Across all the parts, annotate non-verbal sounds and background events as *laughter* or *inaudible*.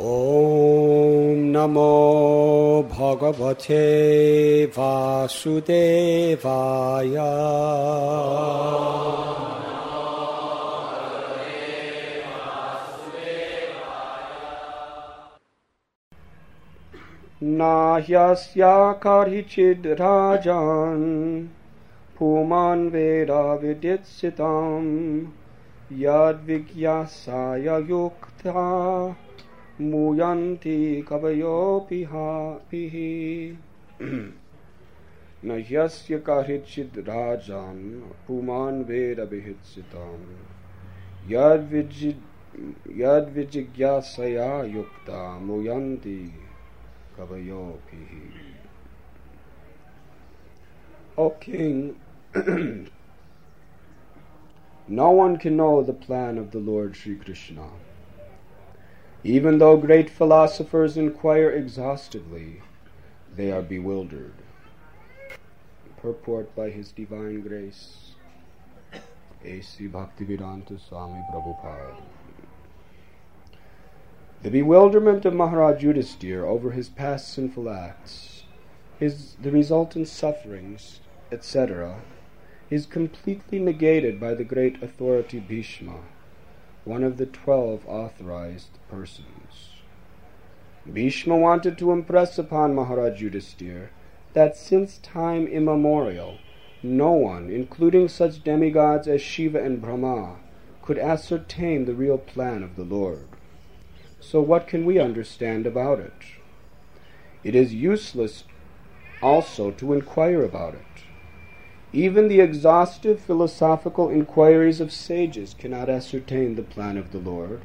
ॐ नमो भगवते वासुदेवाय नाह्यस्या करिचिद् पुमान् वेदा यद्विज्ञासाय युक्ता मूयन्ति कवयोऽपि हापिः। न ह्यस्य करिचिद् राजान् पुमान् वेदविहित्सिताम् यद्विजि यद्विजिज्ञासया युक्ता मुयन्ति कवयोभिः O King, *clears throat* no one can know the plan of the Lord Sri Krishna. Even though great philosophers inquire exhaustively, they are bewildered. Purport by His Divine Grace, A.C. Bhaktivedanta Swami Prabhupada. The bewilderment of Maharaj Yudhisthira over his past sinful acts, his, the resultant sufferings, etc., is completely negated by the great authority Bhishma, one of the twelve authorized persons. Bhishma wanted to impress upon Maharaj Yudhisthira that since time immemorial, no one, including such demigods as Shiva and Brahma, could ascertain the real plan of the Lord. So what can we understand about it? It is useless also to inquire about it. Even the exhaustive philosophical inquiries of sages cannot ascertain the plan of the Lord.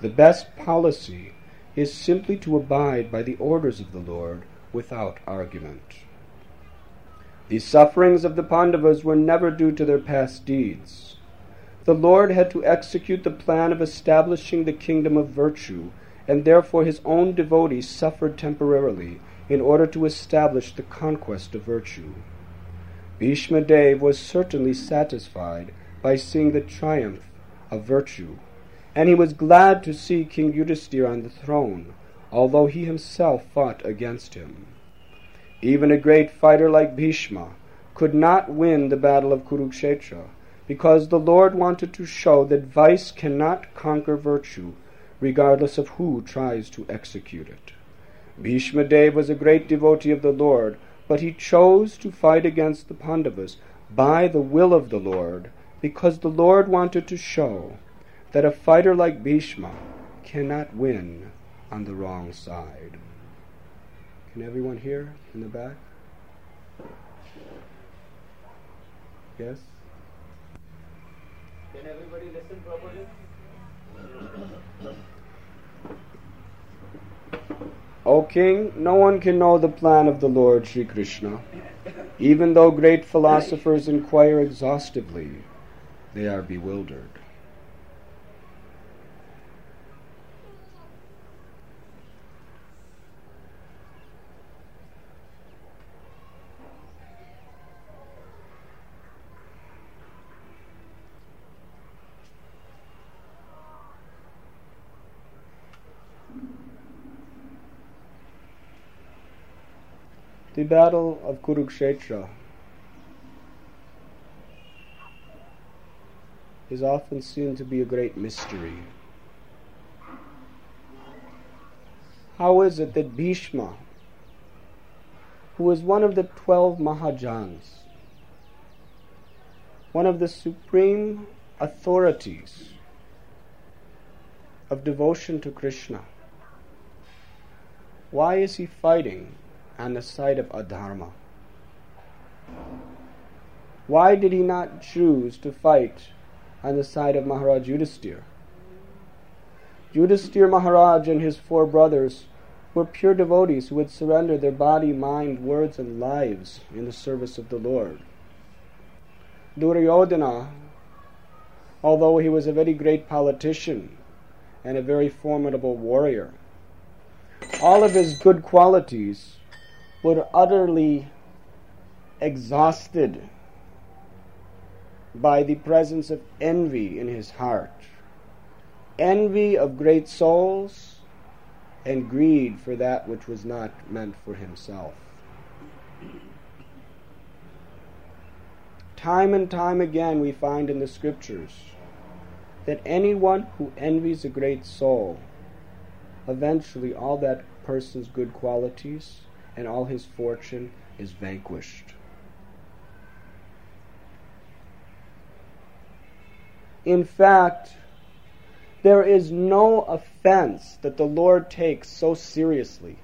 The best policy is simply to abide by the orders of the Lord without argument. The sufferings of the Pandavas were never due to their past deeds. The Lord had to execute the plan of establishing the kingdom of virtue, and therefore his own devotees suffered temporarily in order to establish the conquest of virtue. Bhishma Dev was certainly satisfied by seeing the triumph of virtue, and he was glad to see King Yudhisthira on the throne, although he himself fought against him. Even a great fighter like Bhishma could not win the battle of Kurukshetra, because the Lord wanted to show that vice cannot conquer virtue, regardless of who tries to execute it. Bhishma Dev was a great devotee of the Lord, but he chose to fight against the Pandavas by the will of the Lord, because the Lord wanted to show that a fighter like Bhishma cannot win on the wrong side. Can everyone hear in the back? Yes? Can everybody listen properly? O king, no one can know the plan of the Lord Sri Krishna. Even though great philosophers inquire exhaustively, they are bewildered. The battle of Kurukshetra is often seen to be a great mystery. How is it that Bhishma, who was one of the twelve Mahajans, one of the supreme authorities of devotion to Krishna, why is he fighting on the side of adharma? Why did he not choose to fight on the side of Maharaj Yudhisthira? Yudhisthira Maharaj and his four brothers were pure devotees who had surrendered their body, mind, words, and lives in the service of the Lord. Duryodhana, although he was a very great politician and a very formidable warrior, all of his good qualities were utterly exhausted by the presence of envy in his heart. Envy of great souls, and greed for that which was not meant for himself. Time and time again, we find in the scriptures that anyone who envies a great soul, eventually all that person's good qualities and all his fortune is vanquished. In fact, there is no offense that the Lord takes so seriously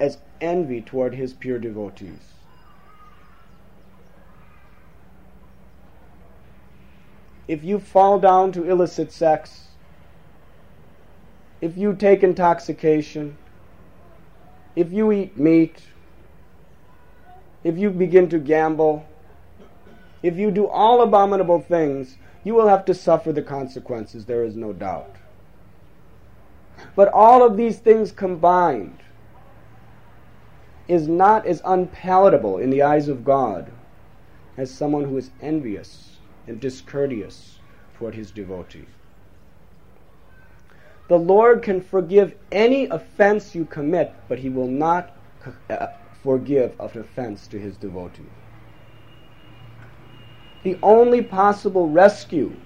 as envy toward his pure devotees. if you fall down to illicit sex, if you take intoxication, if you eat meat, if you begin to gamble, if you do all abominable things, you will have to suffer the consequences, there is no doubt. But all of these things combined is not as unpalatable in the eyes of God as someone who is envious and discourteous toward his devotee. The Lord can forgive any offense you commit, but he will not uh, forgive an offense to his devotee. The only possible rescue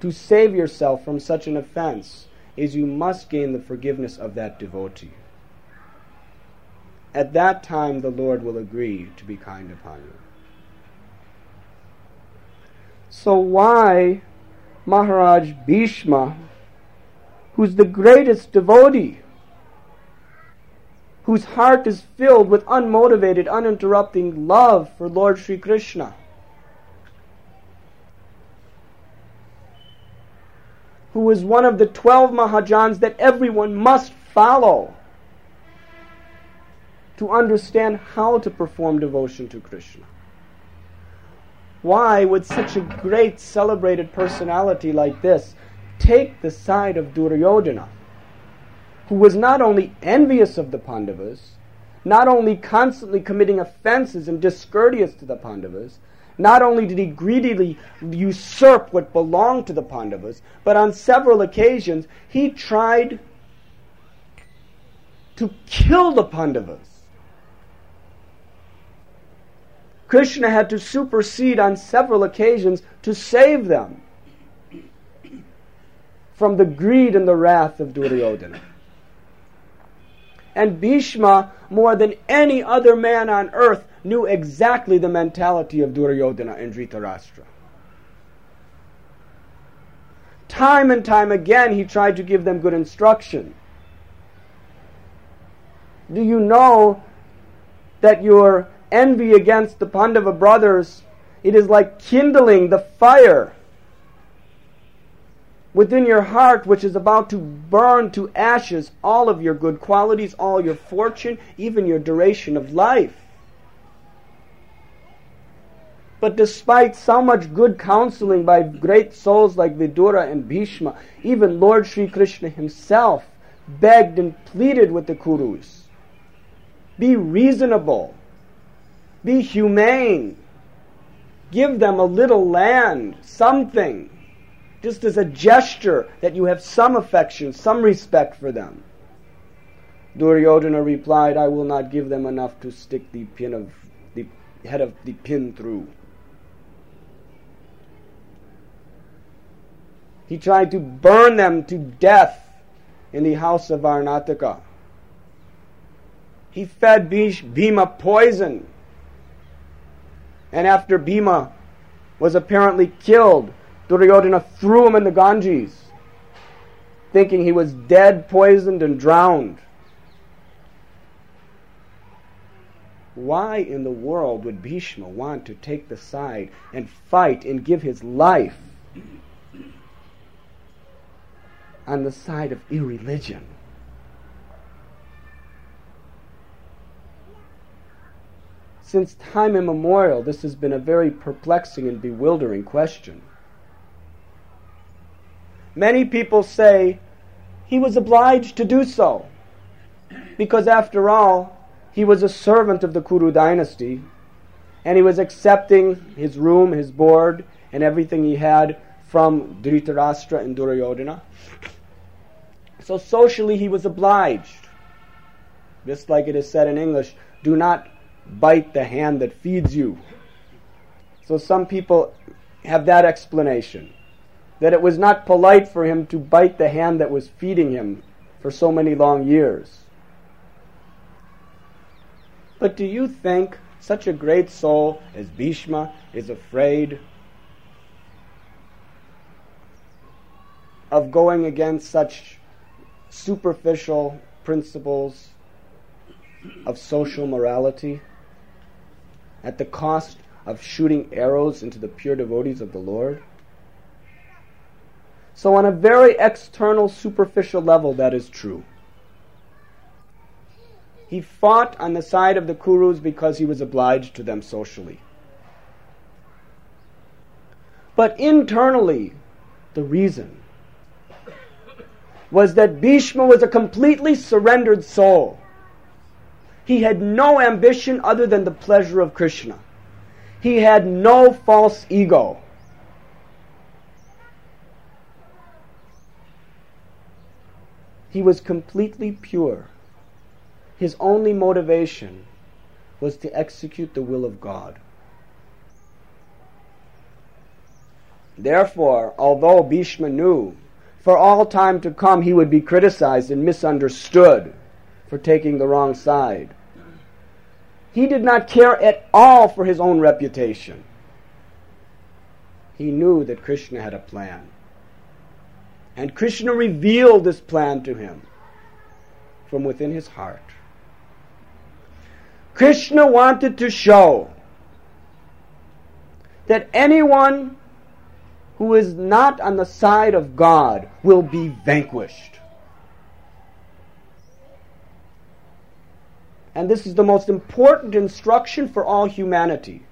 to save yourself from such an offense is you must gain the forgiveness of that devotee. At that time, the Lord will agree to be kind upon you. So why Maharaj Bhishma, who's the greatest devotee, whose heart is filled with unmotivated, uninterrupting love for Lord Sri Krishna, who is one of the twelve Mahajans that everyone must follow to understand how to perform devotion to Krishna. Why would such a great celebrated personality like this take the side of Duryodhana, who was not only envious of the Pandavas, not only constantly committing offenses and discourteous to the Pandavas, not only did he greedily usurp what belonged to the Pandavas, but on several occasions he tried to kill the Pandavas. Krishna had to supersede on several occasions to save them from the greed and the wrath of Duryodhana. And Bhishma, more than any other man on earth, knew exactly the mentality of Duryodhana and Dhritarashtra. Time and time again, he tried to give them good instruction. Do you know that your envy against the Pandava brothers, it is like kindling the fire within your heart, which is about to burn to ashes all of your good qualities, all your fortune, even your duration of life. But despite so much good counseling by great souls like Vidura and Bhishma, even Lord Sri Krishna himself begged and pleaded with the Kurus. Be reasonable. Be humane. Give them a little land, something, just as a gesture that you have some affection, some respect for them. Duryodhana replied, I will not give them enough to stick the pin of the head of the pin through. He tried to burn them to death in the house of Varanavata. He fed Bhima poison and after Bhima was apparently killed, Duryodhana threw him in the Ganges, thinking he was dead, poisoned, and drowned. Why in the world would Bhishma want to take the side and fight and give his life on the side of irreligion? Since time immemorial, this has been a very perplexing and bewildering question. Many people say he was obliged to do so, because after all, he was a servant of the Kuru dynasty, and he was accepting his room, his board, and everything he had from Dhritarashtra and Duryodhana. So socially he was obliged. Just like it is said in English, do not bite the hand that feeds you. So some people have that explanation that it was not polite for him to bite the hand that was feeding him for so many long years. But do you think such a great soul as Bhishma is afraid of going against such superficial principles of social morality at the cost of shooting arrows into the pure devotees of the Lord? So, on a very external, superficial level, that is true. He fought on the side of the Kurus because he was obliged to them socially. But internally, the reason was that Bhishma was a completely surrendered soul. He had no ambition other than the pleasure of Krishna. He had no false ego. He was completely pure. His only motivation was to execute the will of God. Therefore, although Bhishma knew for all time to come he would be criticized and misunderstood for taking the wrong side, he did not care at all for his own reputation. He knew that Krishna had a plan. And Krishna revealed this plan to him from within his heart. Krishna wanted to show that anyone who is not on the side of God will be vanquished. And this is the most important instruction for all humanity.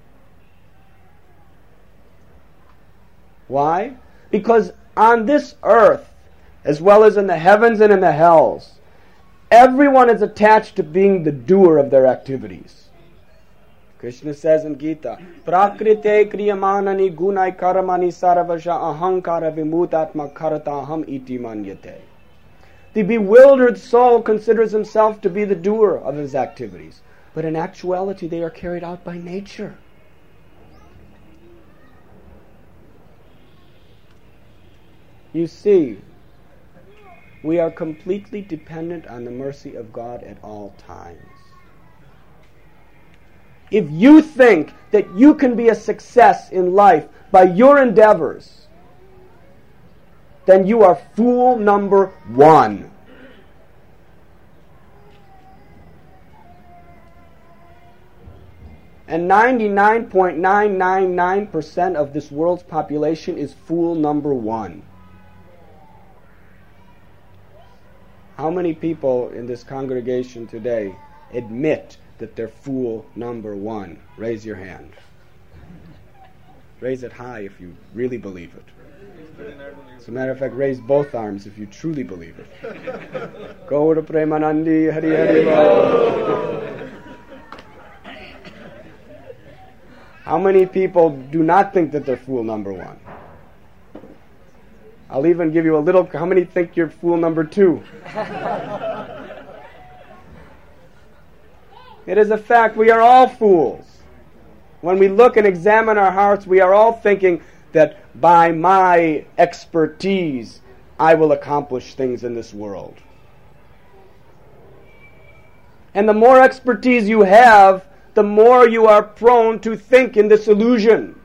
Why? Because on this earth, as well as in the heavens and in the hells, everyone is attached to being the doer of their activities. Krishna says in Gita, Prakrite kriyamanani gunai karamani saravasha ahankara vimutatma karataham iti manyate. The bewildered soul considers himself to be the doer of his activities, but in actuality they are carried out by nature. You see, we are completely dependent on the mercy of God at all times. If you think that you can be a success in life by your endeavors, then you are fool number one. And 99.999% of this world's population is fool number one. How many people in this congregation today admit that they're fool number one? Raise your hand. Raise it high if you really believe it. As a matter of fact, raise both arms if you truly believe it. *laughs* Go to Premanandi Hari Hari How many people do not think that they're fool number one? I'll even give you a little. How many think you're fool number two? it is a fact. We are all fools. When we look and examine our hearts, we are all thinking that by my expertise, I will accomplish things in this world. And the more expertise you have, the more you are prone to think in this illusion.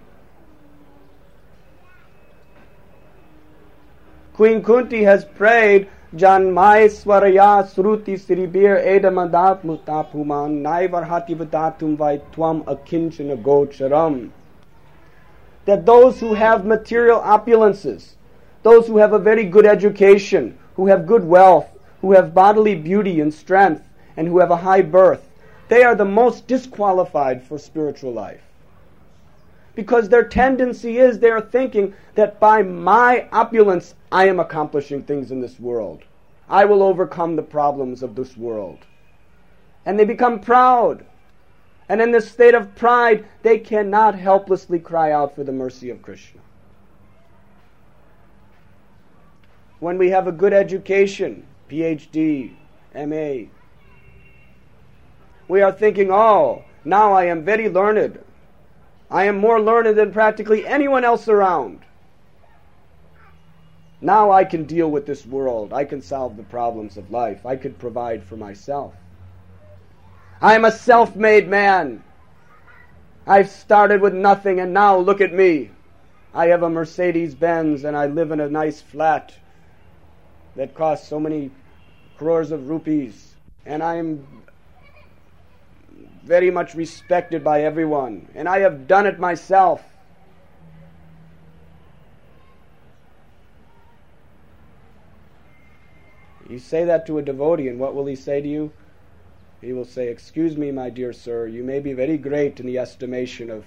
Queen Kunti has prayed, Janmaiswaraya Sruti Sribir Edamadat Mutapuman Naivarhati Vadatum Vai Twam Akinchana Gocharam. That those who have material opulences, those who have a very good education, who have good wealth, who have bodily beauty and strength, and who have a high birth, they are the most disqualified for spiritual life because their tendency is they are thinking that by my opulence I am accomplishing things in this world. I will overcome the problems of this world. And they become proud. And in this state of pride, they cannot helplessly cry out for the mercy of Krishna. when we have a good education, PhD, MA. We are thinking, oh, now I am very learned. I am more learned than practically anyone else around. Now I can deal with this world. I can solve the problems of life. I could provide for myself. I am a self made man. I've started with nothing and now look at me. I have a Mercedes Benz and I live in a nice flat that costs so many crores of rupees. And I'm very much respected by everyone. And I have done it myself. You say that to a devotee, and what will he say to you? He will say, Excuse me, my dear sir, you may be very great in the estimation of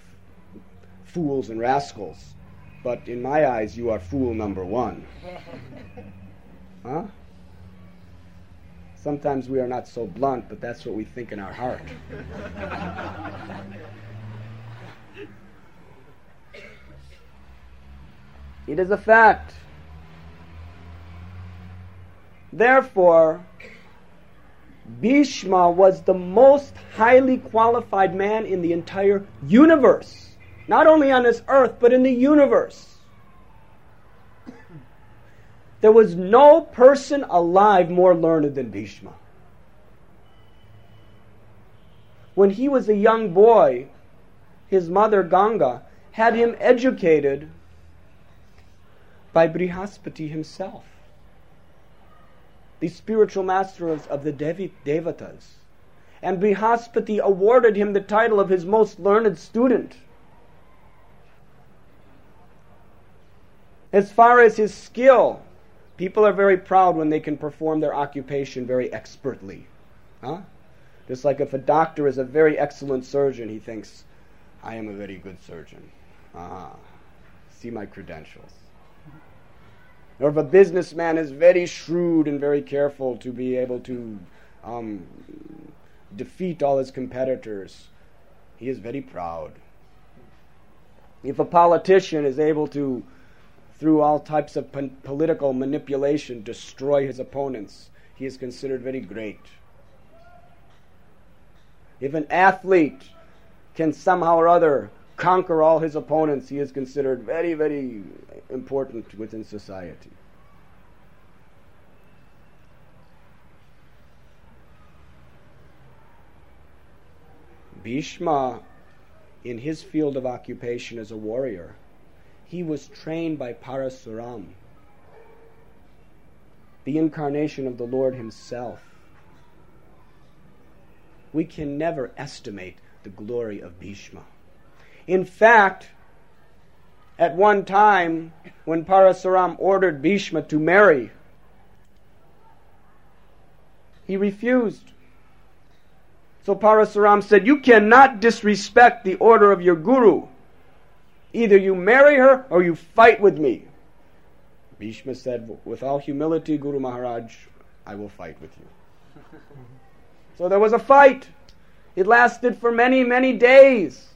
fools and rascals, but in my eyes, you are fool number one. *laughs* huh? Sometimes we are not so blunt, but that's what we think in our heart. it is a fact. Therefore, Bhishma was the most highly qualified man in the entire universe. Not only on this earth, but in the universe. There was no person alive more learned than Bhishma. When he was a young boy, his mother Ganga had him educated by Brihaspati himself the spiritual master of, of the Devi, Devatas. And Brihaspati awarded him the title of his most learned student. As far as his skill, people are very proud when they can perform their occupation very expertly. Huh? Just like if a doctor is a very excellent surgeon, he thinks, I am a very good surgeon. Ah, see my credentials or if a businessman is very shrewd and very careful to be able to um, defeat all his competitors, he is very proud. If a politician is able to, through all types of political manipulation, destroy his opponents, he is considered very great. If an athlete can somehow or other conquer all his opponents, he is considered very, very important within society. Bhishma, in his field of occupation as a warrior, he was trained by Parasuram, the incarnation of the Lord Himself. We can never estimate the glory of Bhishma. In fact, at one time, when Parasuram ordered Bhishma to marry, he refused. So Parasuram said, You cannot disrespect the order of your guru. Either you marry her or you fight with me. Bhishma said, With all humility, Guru Maharaj, I will fight with you. *laughs* so there was a fight. It lasted for many, many days.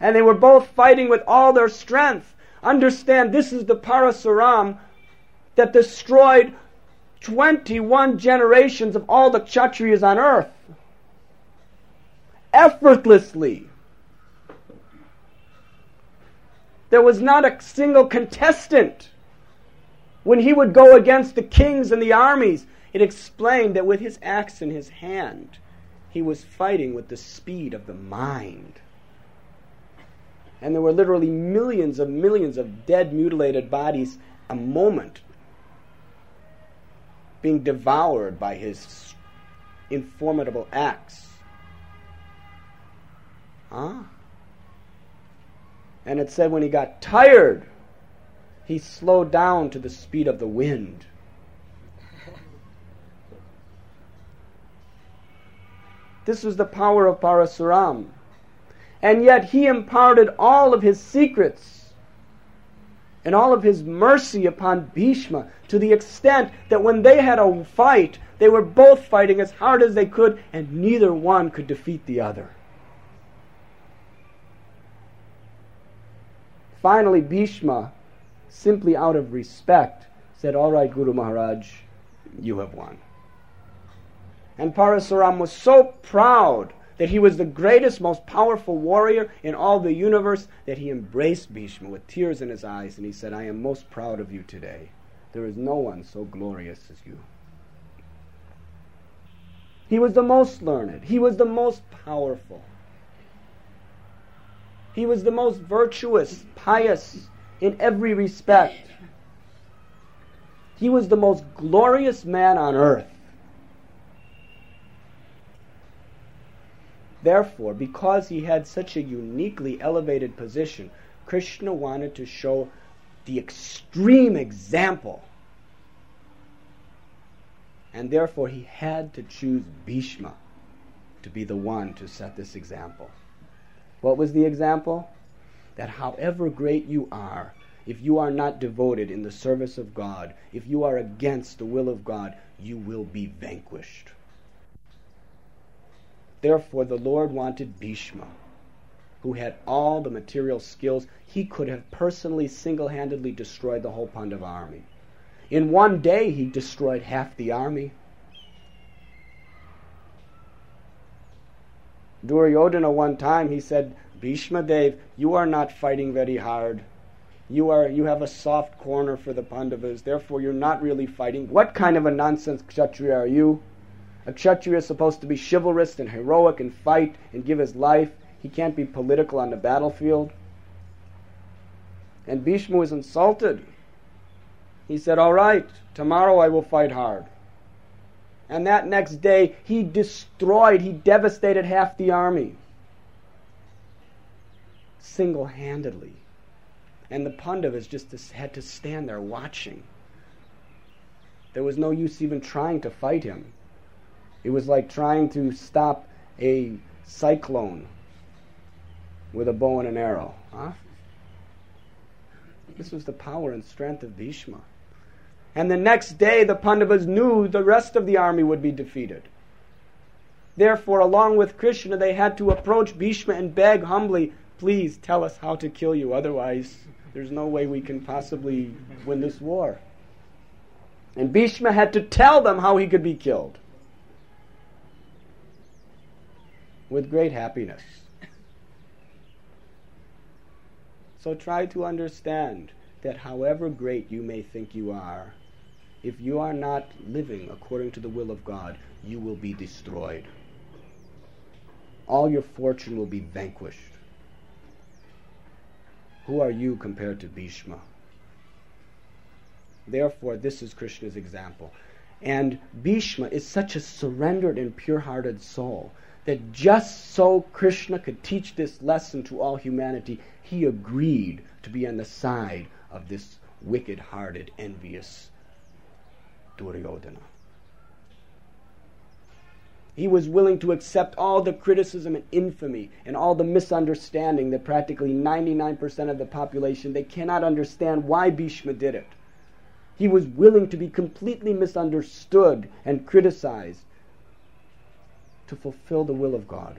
And they were both fighting with all their strength. Understand, this is the Parasuram that destroyed 21 generations of all the Kshatriyas on earth. Effortlessly. There was not a single contestant. When he would go against the kings and the armies, it explained that with his axe in his hand, he was fighting with the speed of the mind. And there were literally millions of millions of dead, mutilated bodies a moment being devoured by his informidable acts. Huh? Ah. And it said when he got tired, he slowed down to the speed of the wind. *laughs* This was the power of Parasuram. And yet he imparted all of his secrets and all of his mercy upon Bhishma to the extent that when they had a fight, they were both fighting as hard as they could, and neither one could defeat the other. Finally, Bhishma simply out of respect, said, All right, Guru Maharaj, you have won. And Parasuram was so proud that he was the greatest, most powerful warrior in all the universe that he embraced Bhishma with tears in his eyes and he said, I am most proud of you today. There is no one so glorious as you. He was the most learned. He was the most powerful. He was the most virtuous, pious in every respect. He was the most glorious man on earth. Therefore, because he had such a uniquely elevated position, Krishna wanted to show the extreme example. And therefore, he had to choose Bhishma to be the one to set this example. What was the example? That however great you are, if you are not devoted in the service of God, if you are against the will of God, you will be vanquished. Therefore, the Lord wanted Bhishma, who had all the material skills. He could have personally, single handedly destroyed the whole Pandava army. In one day, he destroyed half the army. Duryodhana one time he said, Bhishma Dev, you are not fighting very hard. You are you have a soft corner for the Pandavas, therefore you're not really fighting. What kind of a nonsense Kshatriya are you? A Kshatriya is supposed to be chivalrous and heroic and fight and give his life. He can't be political on the battlefield. And Bhishma was insulted. He said, All right, tomorrow I will fight hard. And that next day, he destroyed, he devastated half the army. Single handedly. And the Pandavas just had to stand there watching. There was no use even trying to fight him. It was like trying to stop a cyclone with a bow and an arrow. Huh? This was the power and strength of Bhishma. And the next day, the Pandavas knew the rest of the army would be defeated. Therefore, along with Krishna, they had to approach Bhishma and beg humbly, please tell us how to kill you. Otherwise, there's no way we can possibly win this war. And Bhishma had to tell them how he could be killed. With great happiness. So try to understand that however great you may think you are, if you are not living according to the will of God, you will be destroyed. All your fortune will be vanquished. Who are you compared to Bhishma? Therefore, this is Krishna's example. And Bhishma is such a surrendered and pure hearted soul that just so Krishna could teach this lesson to all humanity, he agreed to be on the side of this wicked hearted, envious Duryodhana. He was willing to accept all the criticism and infamy and all the misunderstanding that practically 99% of the population they cannot understand why Bhishma did it. He was willing to be completely misunderstood and criticized to fulfill the will of God.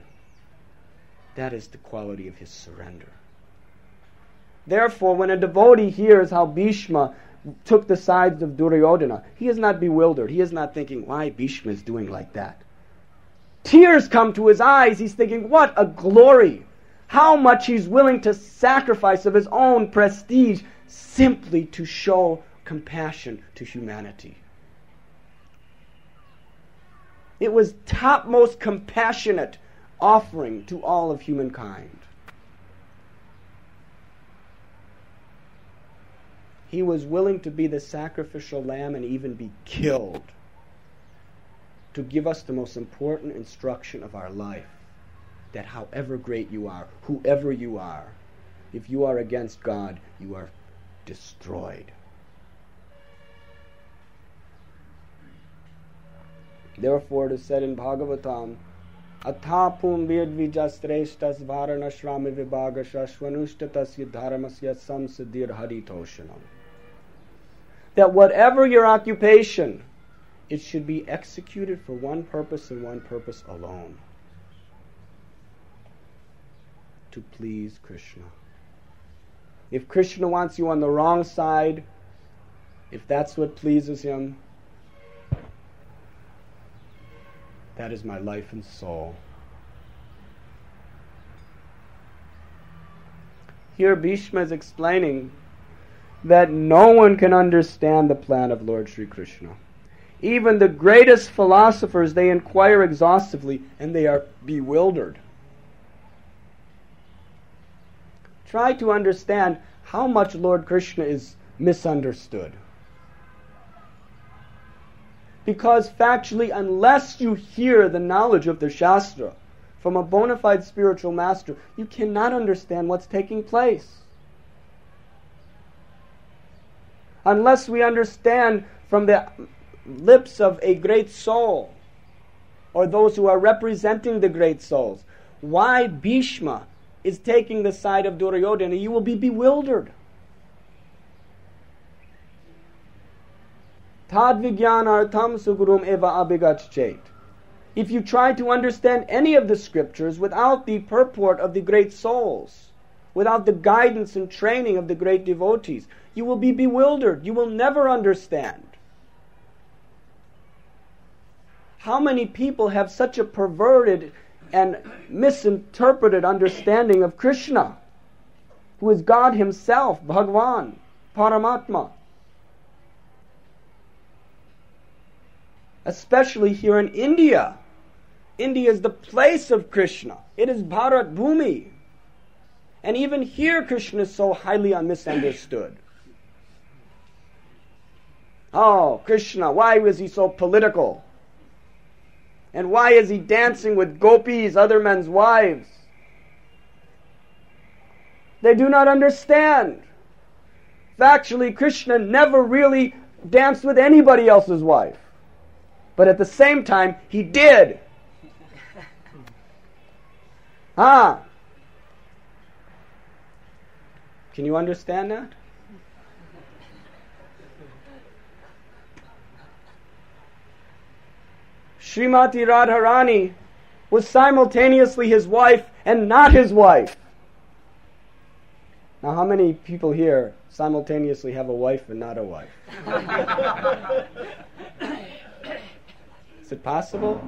That is the quality of his surrender. Therefore, when a devotee hears how Bhishma took the sides of Duryodhana, he is not bewildered. He is not thinking, why Bhishma is doing like that. Tears come to his eyes. He's thinking, what a glory! How much he's willing to sacrifice of his own prestige simply to show compassion to humanity. It was topmost compassionate offering to all of humankind. He was willing to be the sacrificial lamb and even be killed to give us the most important instruction of our life that however great you are, whoever you are, if you are against God, you are destroyed. Therefore, it is said in Bhagavatam, अथापुम वेद विजश्रेष्ठस वारणश्राम विभागशश्वनुष्ट तस्य धर्मस्य संसिद्धिर हरितोषणम that whatever your occupation, it should be executed for one purpose and one purpose alone to please Krishna. If Krishna wants you on the wrong side, if that's what pleases him, that is my life and soul. Here Bhishma is explaining that no one can understand the plan of Lord Sri Krishna. Even the greatest philosophers, they inquire exhaustively and they are bewildered. Try to understand how much Lord Krishna is misunderstood. Because factually, unless you hear the knowledge of the Shastra from a bona fide spiritual master, you cannot understand what's taking place. Unless we understand from the lips of a great soul or those who are representing the great souls why Bhishma is taking the side of Duryodhana, you will be bewildered. Tad vijnanartham sugurum eva abhigachet. If you try to understand any of the scriptures without the purport of the great souls, without the guidance and training of the great devotees, you will be bewildered. You will never understand. How many people have such a perverted and misinterpreted understanding of Krishna, who is God Himself, Bhagwan, Paramatma? especially here in India. India is the place of Krishna. It is Bharat Bhumi. And even here, Krishna is so highly misunderstood. Oh, Krishna, why was he so political? And why is he dancing with gopis, other men's wives? They do not understand. Factually, Krishna never really danced with anybody else's wife. But at the same time, he did. Ah. Can you understand that? Srimati Radharani was simultaneously his wife and not his wife. Now, how many people here simultaneously have a wife and not a wife? *coughs* Is it possible?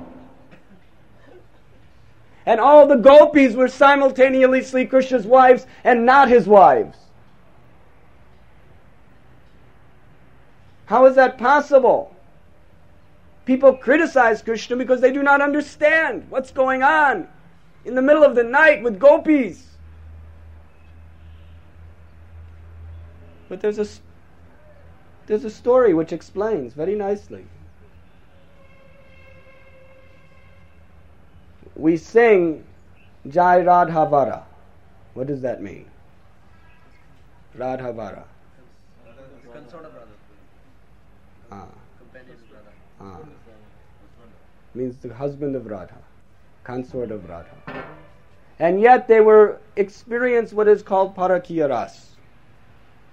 And all the gopis were simultaneously Krishna's wives and not his wives. How is that possible? People criticize Krishna because they do not understand what's going on in the middle of the night with gopis. But there's a, there's a story which explains very nicely. we sing Jai Radhavara. What does that mean? Radhavara. Ah. Ah. Means the husband of Radha, consort of Radha. And yet they were experienced what is called parakiya ras.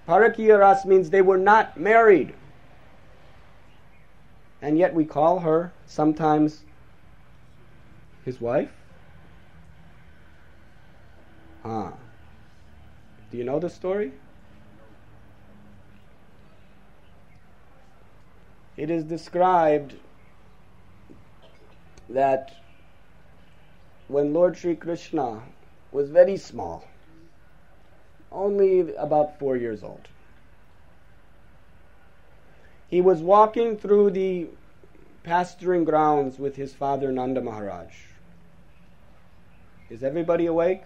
Ras means they were not married. And yet we call her sometimes his wife? Ah. Do you know the story? It is described that when Lord Sri Krishna was very small, only about four years old, he was walking through the pasturing grounds with his father Nanda Maharaj. Is everybody awake?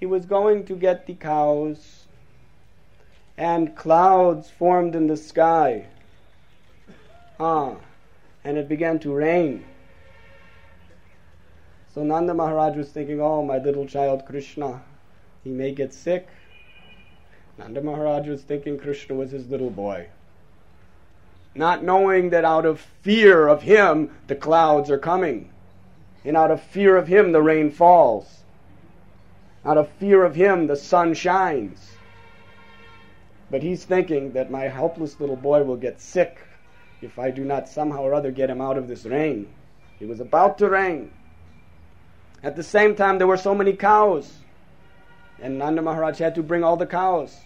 He was going to get the cows, and clouds formed in the sky. Ah, and it began to rain. So Nanda Maharaj was thinking, oh, my little child Krishna, he may get sick. Nanda Maharaj was thinking Krishna was his little boy. Not knowing that out of fear of him, the clouds are coming. And out of fear of him, the rain falls. Out of fear of him, the sun shines. But he's thinking that my helpless little boy will get sick if I do not somehow or other get him out of this rain. It was about to rain. At the same time, there were so many cows, and Nanda Maharaj had to bring all the cows.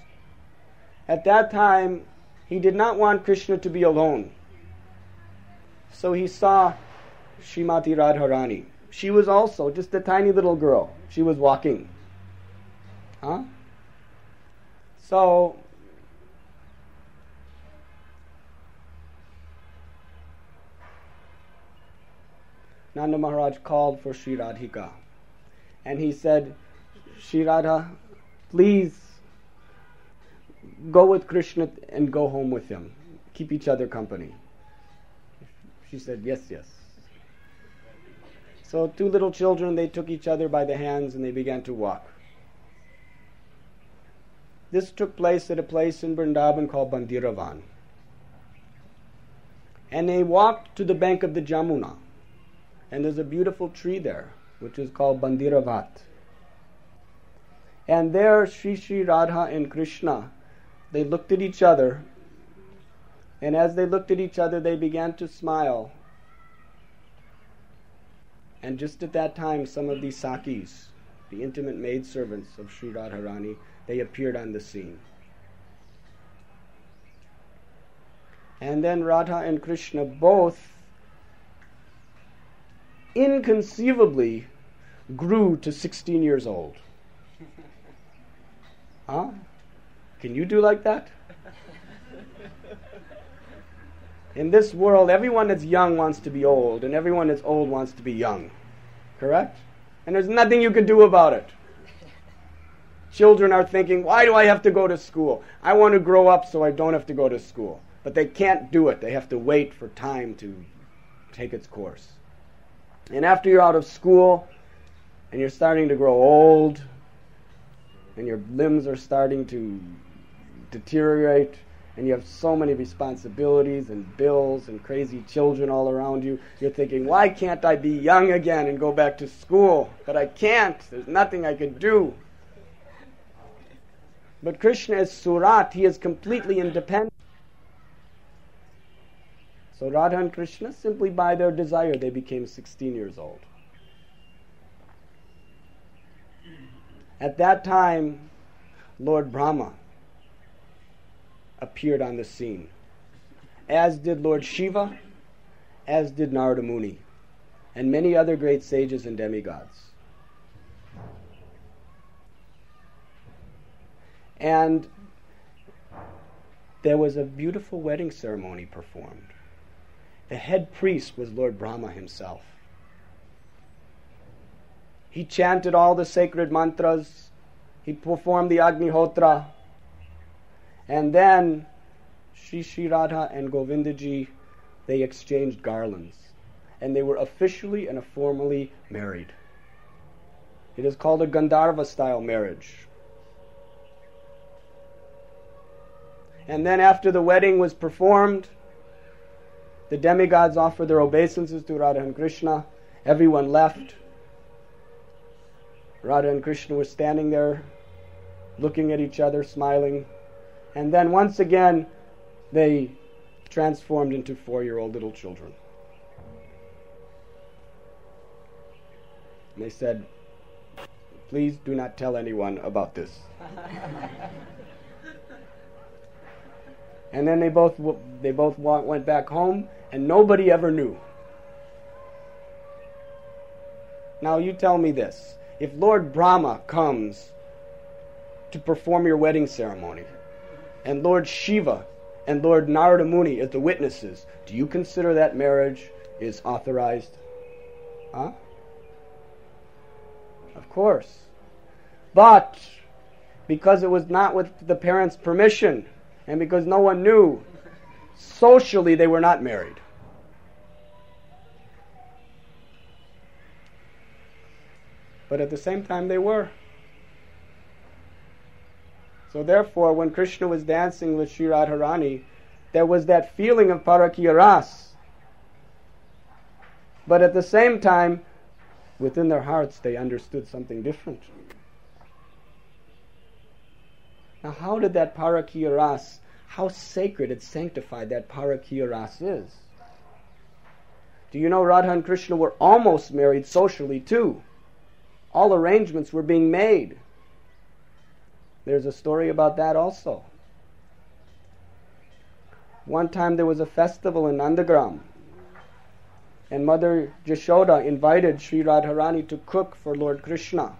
At that time, he did not want Krishna to be alone. So he saw Srimati Radharani. She was also just a tiny little girl. She was walking. Huh? So Nanda Maharaj called for Sri Radhika. And he said, Sri Radha, please go with Krishna and go home with him. Keep each other company. She said, Yes, yes. So, two little children, they took each other by the hands and they began to walk. This took place at a place in Vrindavan called Bandiravan. And they walked to the bank of the Jamuna. And there's a beautiful tree there, which is called Bandiravat. And there, Sri Sri Radha and Krishna, they looked at each other. And as they looked at each other, they began to smile. And just at that time, some of these Sakhis, the intimate maidservants of Sri Radharani, they appeared on the scene. And then Radha and Krishna both inconceivably grew to 16 years old. *laughs* Huh? Can you do like that? *laughs* In this world, everyone that's young wants to be old, and everyone that's old wants to be young. Correct? And there's nothing you can do about it. Children are thinking, why do I have to go to school? I want to grow up so I don't have to go to school. But they can't do it. They have to wait for time to take its course. And after you're out of school and you're starting to grow old and your limbs are starting to deteriorate and you have so many responsibilities and bills and crazy children all around you, you're thinking, why can't I be young again and go back to school? But I can't. There's nothing I can do. But Krishna is Svarat, he is completely independent. So Radha and Krishna, simply by their desire, they became 16 years old. At that time, Lord Brahma appeared on the scene, as did Lord Shiva, as did Narada Muni, and many other great sages and demigods. And there was a beautiful wedding ceremony performed. The head priest was Lord Brahma himself. He chanted all the sacred mantras, he performed the Agnihotra, and then Sri Sri Radha and Govindaji, they exchanged garlands, and they were officially and formally married. It is called a Gandharva style marriage. And then after the wedding was performed, the demigods offered their obeisances to Radha and Krishna. Everyone left. Radha and Krishna were standing there, looking at each other, smiling. And then once again, they transformed into four year old little children. And they said, Please do not tell anyone about this. *laughs* and then they both, they both went back home and nobody ever knew. Now you tell me this. If Lord Brahma comes to perform your wedding ceremony, and Lord Shiva and Lord Narada Muni as the witnesses, do you consider that marriage is authorized? Huh? Of course. But because it was not with the parents' permission, and because no one knew, socially they were not married. but at the same time they were. So therefore, when Krishna was dancing with Sri Radharani, there was that feeling of parakiya ras. But at the same time, within their hearts, they understood something different. Now, how did that parakiya ras, how sacred and sanctified that Parakiya Ras is. Do you know Radha and Krishna were almost married socially too? All arrangements were being made. There's a story about that also. One time there was a festival in Nandagram, and Mother Jashoda invited Sri Radharani to cook for Lord Krishna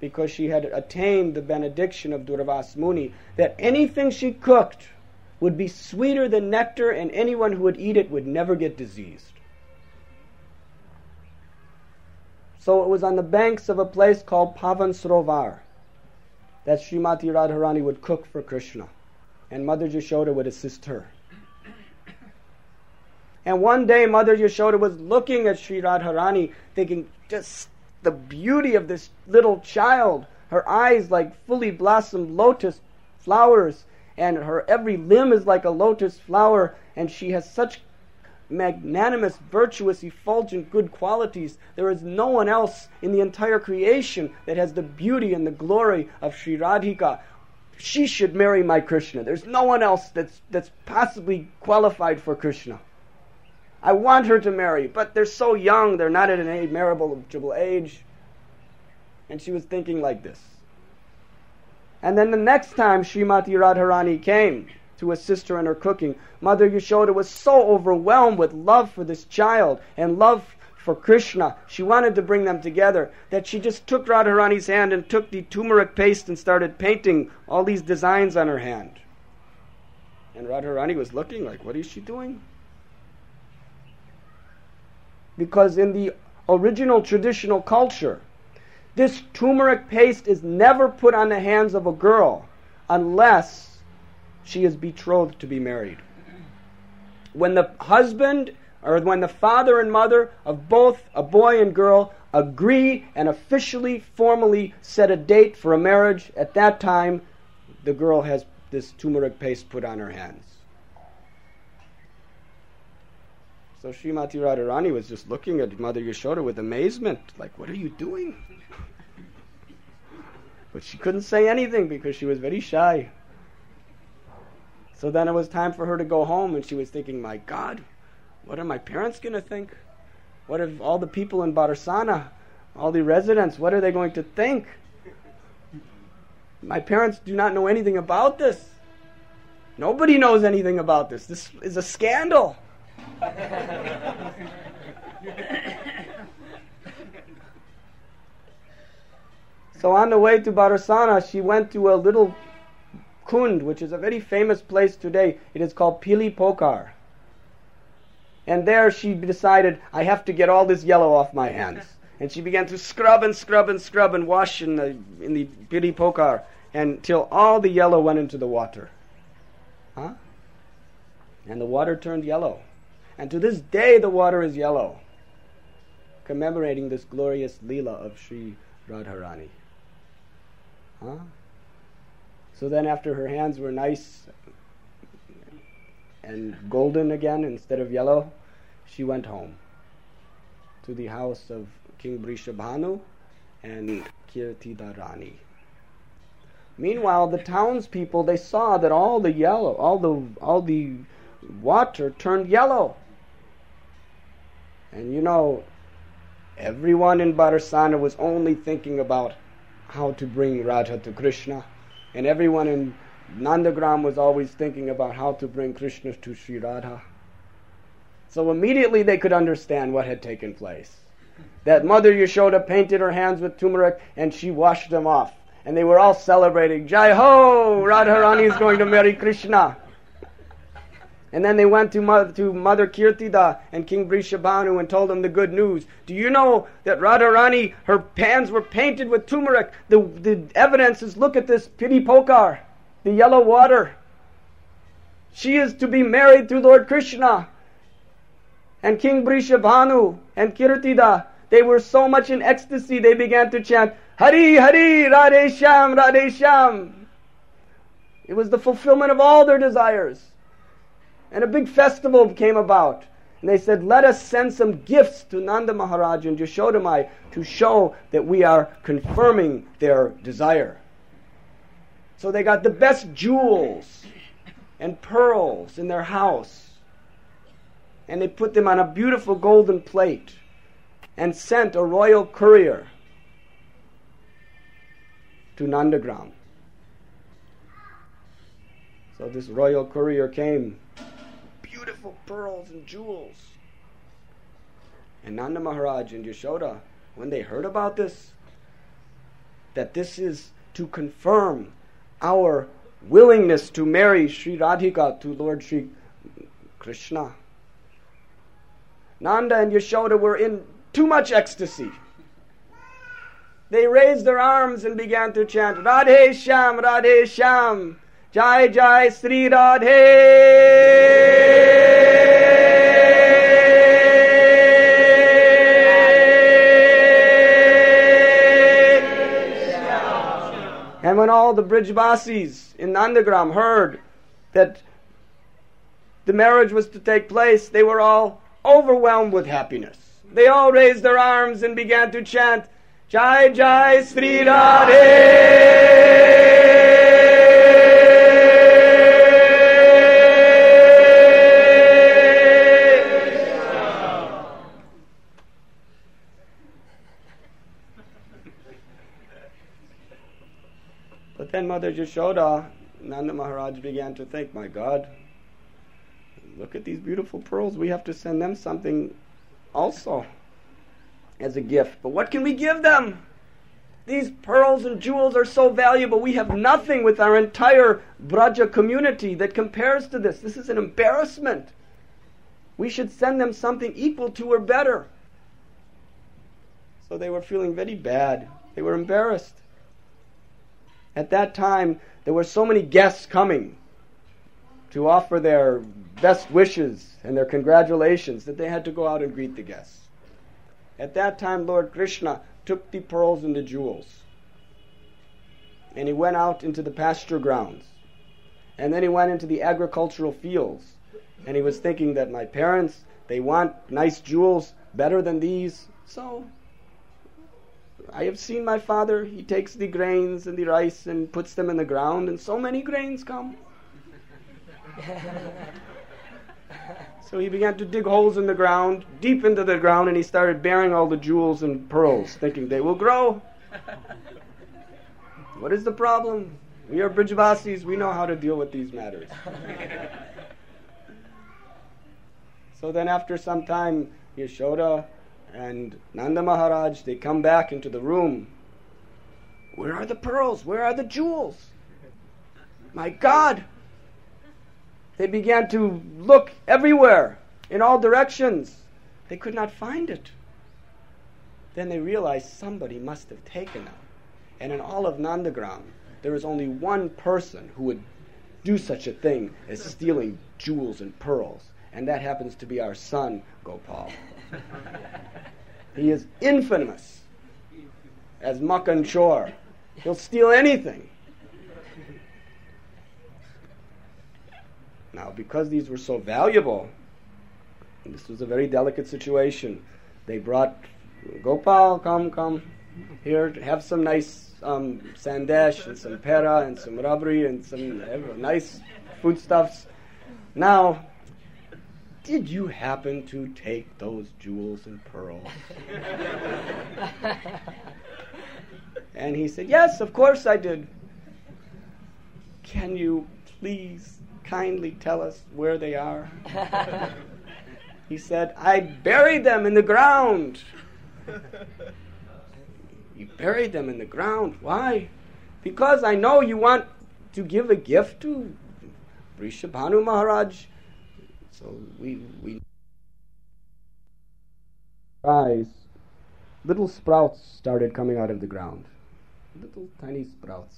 because she had attained the benediction of Durvas Muni that anything she cooked would be sweeter than nectar and anyone who would eat it would never get diseased. So it was on the banks of a place called Pavansrovar that Srimati Radharani would cook for Krishna and Mother Yashoda would assist her. And one day, Mother Yashoda was looking at Sri Radharani, thinking, just the beauty of this little child. Her eyes like fully blossomed lotus flowers, and her every limb is like a lotus flower, and she has such magnanimous, virtuous, effulgent good qualities. There is no one else in the entire creation that has the beauty and the glory of Sri Radhika she should marry my Krishna. There's no one else that's, that's possibly qualified for Krishna. I want her to marry, but they're so young, they're not at an marriageable age. And she was thinking like this. And then the next time Srimati Radharani came to assist her in her cooking, Mother Yashoda was so overwhelmed with love for this child and love for Krishna. She wanted to bring them together. That she just took Radharani's hand and took the turmeric paste and started painting all these designs on her hand. And Radharani was looking like, what is she doing? Because in the original traditional culture, this turmeric paste is never put on the hands of a girl unless she is betrothed to be married. When the husband or when the father and mother of both a boy and girl agree and officially, formally set a date for a marriage, at that time, the girl has this turmeric paste put on her hands. So Srimati Radharani was just looking at Mother Yashoda with amazement, like, what are you doing? but she couldn't say anything because she was very shy. So then it was time for her to go home, and she was thinking, my God, what are my parents going to think? What if all the people in Barsana, all the residents, what are they going to think? My parents do not know anything about this. Nobody knows anything about this. This is a scandal. So on the way to Barsana, she went to a little kund, which is a very famous place today. It is called Pili Pokar. And there she decided, I have to get all this yellow off my hands. And she began to scrub and scrub and scrub and wash in the, in the piri pokar until all the yellow went into the water. Huh? And the water turned yellow. And to this day, the water is yellow, commemorating this glorious Leela of Sri Radharani. Huh? So then, after her hands were nice and golden again instead of yellow, she went home to the house of King Brishabhanu and Kirtida Rani. Meanwhile, the townspeople they saw that all the yellow, all the all the water turned yellow. And you know, everyone in Barsana was only thinking about how to bring Radha to Krishna, and everyone in Nandagram was always thinking about how to bring Krishna to Sri Radha. So immediately they could understand what had taken place. That Mother Yashoda painted her hands with turmeric and she washed them off. And they were all celebrating, Jai Ho! Radharani is going to marry Krishna. And then they went to Mother, to Mother Kirtida and King Brishabhanu and told them the good news. Do you know that Radharani, her pans were painted with turmeric? The, the evidence is look at this piri pokar, the yellow water. She is to be married to Lord Krishna and King Brishabhanu and Kirtida, they were so much in ecstasy they began to chant, Hari Hari Radhe Sham Radhe Sham. It was the fulfillment of all their desires. And a big festival came about. And they said, let us send some gifts to Nanda Maharaj and Yashodamai to show that we are confirming their desire. So they got the best jewels and pearls in their house. And they put them on a beautiful golden plate and sent a royal courier to Nandagram. So this royal courier came, beautiful pearls and jewels. And Nanda Maharaj and Yashoda, when they heard about this, that this is to confirm our willingness to marry Sri Radhika to Lord Sri Krishna. Nanda and Yashoda were in too much ecstasy. They raised their arms and began to chant Radhe Sham, Radhe Sham, Jai Jai Sri Radhe. And when all the Brijbasis in Nandagram heard that the marriage was to take place, they were all overwhelmed with happiness. They all raised their arms and began to chant Jai Jai Sri Radhe. Mother Jashoda, Nanda Maharaj began to think, my God, look at these beautiful pearls. We have to send them something also as a gift. But what can we give them? These pearls and jewels are so valuable. We have nothing with our entire Braja community that compares to this. This is an embarrassment. We should send them something equal to or better. So they were feeling very bad. They were embarrassed. At that time, there were so many guests coming to offer their best wishes and their congratulations that they had to go out and greet the guests. At that time, Lord Krishna took the pearls and the jewels. And he went out into the pasture grounds. And then he went into the agricultural fields. And he was thinking that my parents, they want nice jewels better than these. So I have seen my father, he takes the grains and the rice and puts them in the ground, and so many grains come. *laughs* So he began to dig holes in the ground, deep into the ground, and he started bearing all the jewels and pearls, thinking they will grow. what is the problem? We are Brijvasis, we know how to deal with these matters. *laughs* so then, after some time, Yashoda and Nanda Maharaj, they come back into the room. Where are the pearls? Where are the jewels? My God! They began to look everywhere, in all directions. They could not find it. Then they realized somebody must have taken them. And in all of Nandagram, there is only one person who would do such a thing as stealing jewels and pearls, and that happens to be our son, Gopal. *laughs* he is infamous as Makhan Chor. He'll steal anything. Now, because these were so valuable, this was a very delicate situation. They brought Gopal, come, come here, have some nice um, sandesh and some pera and some rabri and some uh, nice foodstuffs. Now, did you happen to take those jewels and pearls? and he said, Yes, of course I did. Can you please kindly tell us where they are? he said, I buried them in the ground. you buried them in the ground. Why? Because I know you want to give a gift to Rishabhanu Maharaj. So we, we eyes, little sprouts started coming out of the ground. Little tiny sprouts.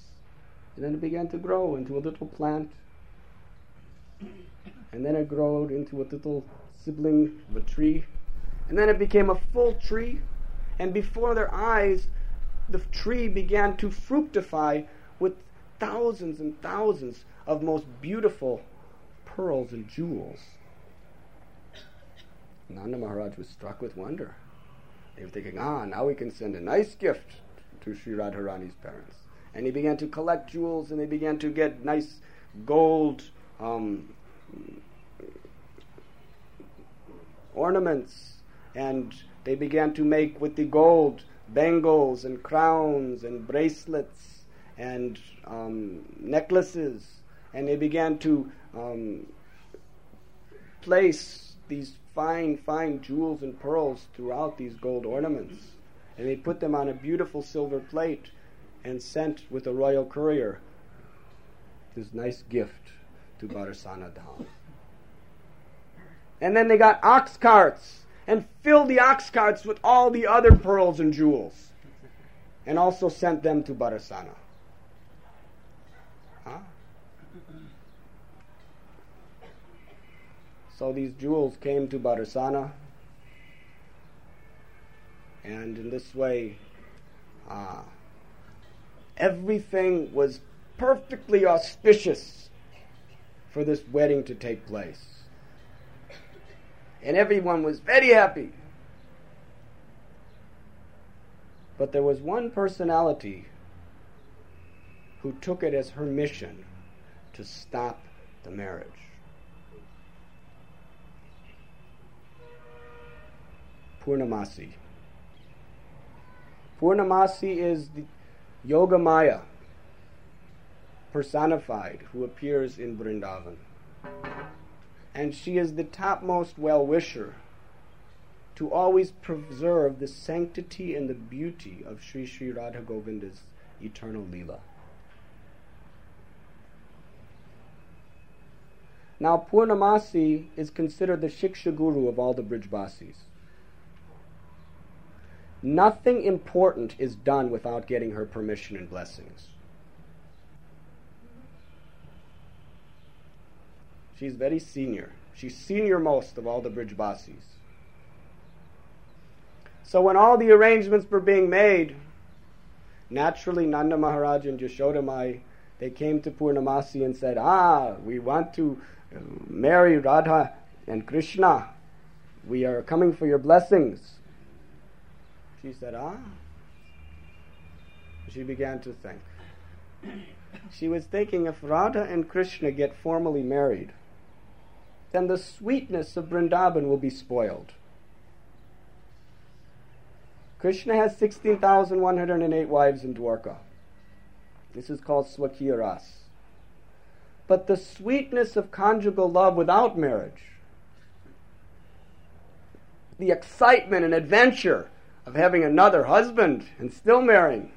And then it began to grow into a little plant and then it grew into a little sibling of a tree, and then it became a full tree, and before their eyes, the tree began to fructify with thousands and thousands of most beautiful pearls and jewels. Nanda Maharaj was struck with wonder. They were thinking, ah, now we can send a nice gift to Sri Radharani's parents. And he began to collect jewels and they began to get nice gold um, ornaments and they began to make with the gold bangles and crowns and bracelets and um, necklaces and they began to um, place these fine, fine jewels and pearls throughout these gold ornaments. And they put them on a beautiful silver plate and sent with a royal courier this nice gift to Barasana Dham. And then they got ox carts and filled the ox carts with all the other pearls and jewels and also sent them to Barasana. So these jewels came to Barasana, and in this way, uh, everything was perfectly auspicious for this wedding to take place. And everyone was very happy. But there was one personality who took it as her mission to stop the marriage. Purnamasi. Purnamasi is the Yoga Maya personified who appears in Vrindavan. And she is the topmost well wisher to always preserve the sanctity and the beauty of Sri Sri Radha Govinda's eternal Leela. Now, Purnamasi is considered the Shiksha Guru of all the Brijbasis. Nothing important is done without getting her permission and blessings. She's very senior. She's senior most of all the bridge Brijbasis. So when all the arrangements were being made, naturally Nanda Maharaj and Yashoda Mai, they came to Purnamasi and said, Ah, we want to uh, marry Radha and Krishna. We are coming for your blessings. She said, Ah. She began to think. She was thinking if Radha and Krishna get formally married, then the sweetness of Vrindavan will be spoiled. Krishna has 16,108 wives in Dwarka. This is called Swakiya Ras. But the sweetness of conjugal love without marriage, the excitement and adventure of having another husband and still marrying,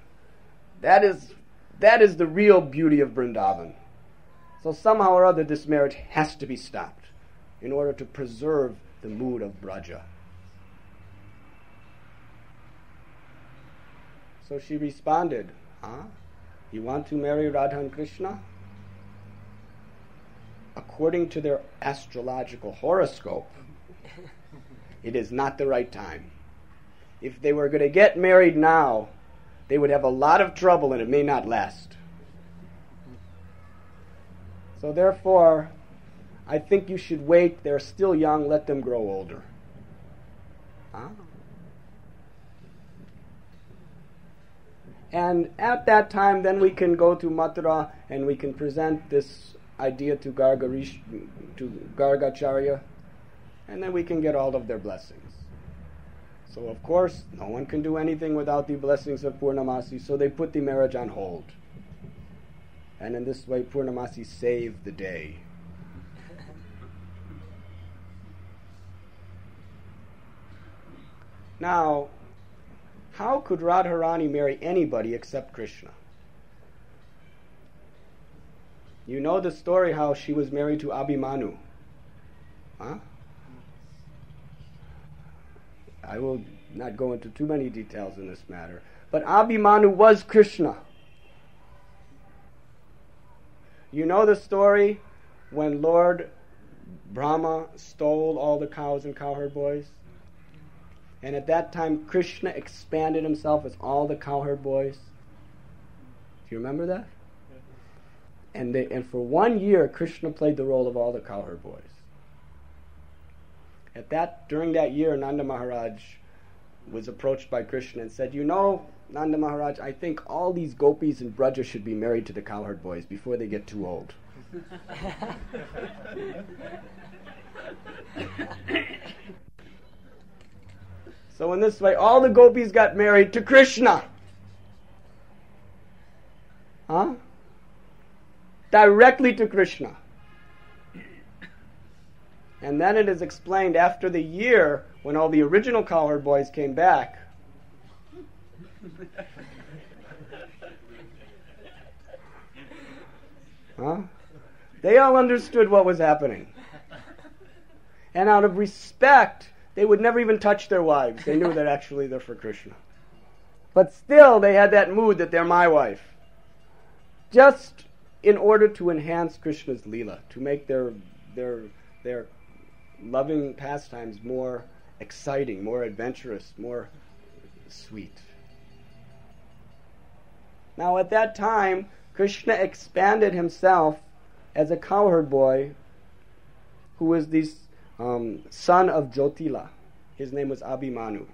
that is, that is the real beauty of Vrindavan. So somehow or other, this marriage has to be stopped in order to preserve the mood of Braja. So she responded, Huh? You want to marry Radha and Krishna? According to their astrological horoscope, *laughs* it is not the right time. If they were going to get married now, they would have a lot of trouble and it may not last. So, therefore, I think you should wait. They're still young, let them grow older. Huh? And at that time, then we can go to Mathura and we can present this idea to, Gargarish, to Gargacharya, and then we can get all of their blessings. So, of course, no one can do anything without the blessings of Purnamasi, so they put the marriage on hold. And in this way, Purnamasi saved the day. *laughs* Now, how could Radharani marry anybody except Krishna? You know the story how she was married to Abhimanyu. Huh? I will not go into too many details in this matter. But Abhimanyu was Krishna. You know the story when Lord Brahma stole all the cows and cowherd boys? And at that time, Krishna expanded himself as all the cowherd boys. Do you remember that? And, they, and for one year, Krishna played the role of all the cowherd boys. At that, during that year, Nanda Maharaj was approached by Krishna and said, "You know, Nanda Maharaj, I think all these gopis and Braja should be married to the cowherd boys before they get too old." so in this way, all the gopis got married to Krishna. Huh? Directly to Krishna. And then it is explained after the year when all the original cowherd boys came back. Huh? They all understood what was happening. And out of respect, they would never even touch their wives. They knew that actually they're for Krishna. But still, they had that mood that they're my wife. Just in order to enhance Krishna's Leela, to make their, their, their loving pastimes more exciting, more adventurous, more sweet. Now, at that time, Krishna expanded himself as a cowherd boy who was the um, son of Jotila. His name was Abhimanyu.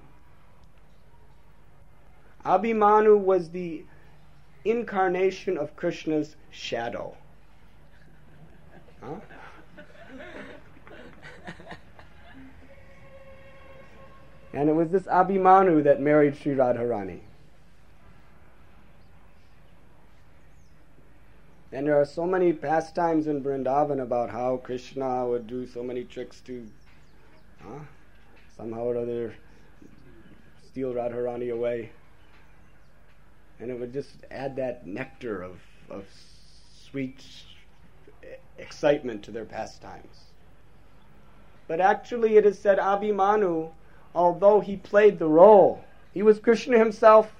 Abhimanyu was the incarnation of Krishna's shadow. Huh? *laughs* and it was this Abhimanyu that married Sri Radharani. And there are so many pastimes in Vrindavan about how Krishna would do so many tricks to huh, somehow or other steal Radharani away. And it would just add that nectar of, of sweet excitement to their pastimes. But actually, it is said Abhimanyu, although he played the role, he was Krishna himself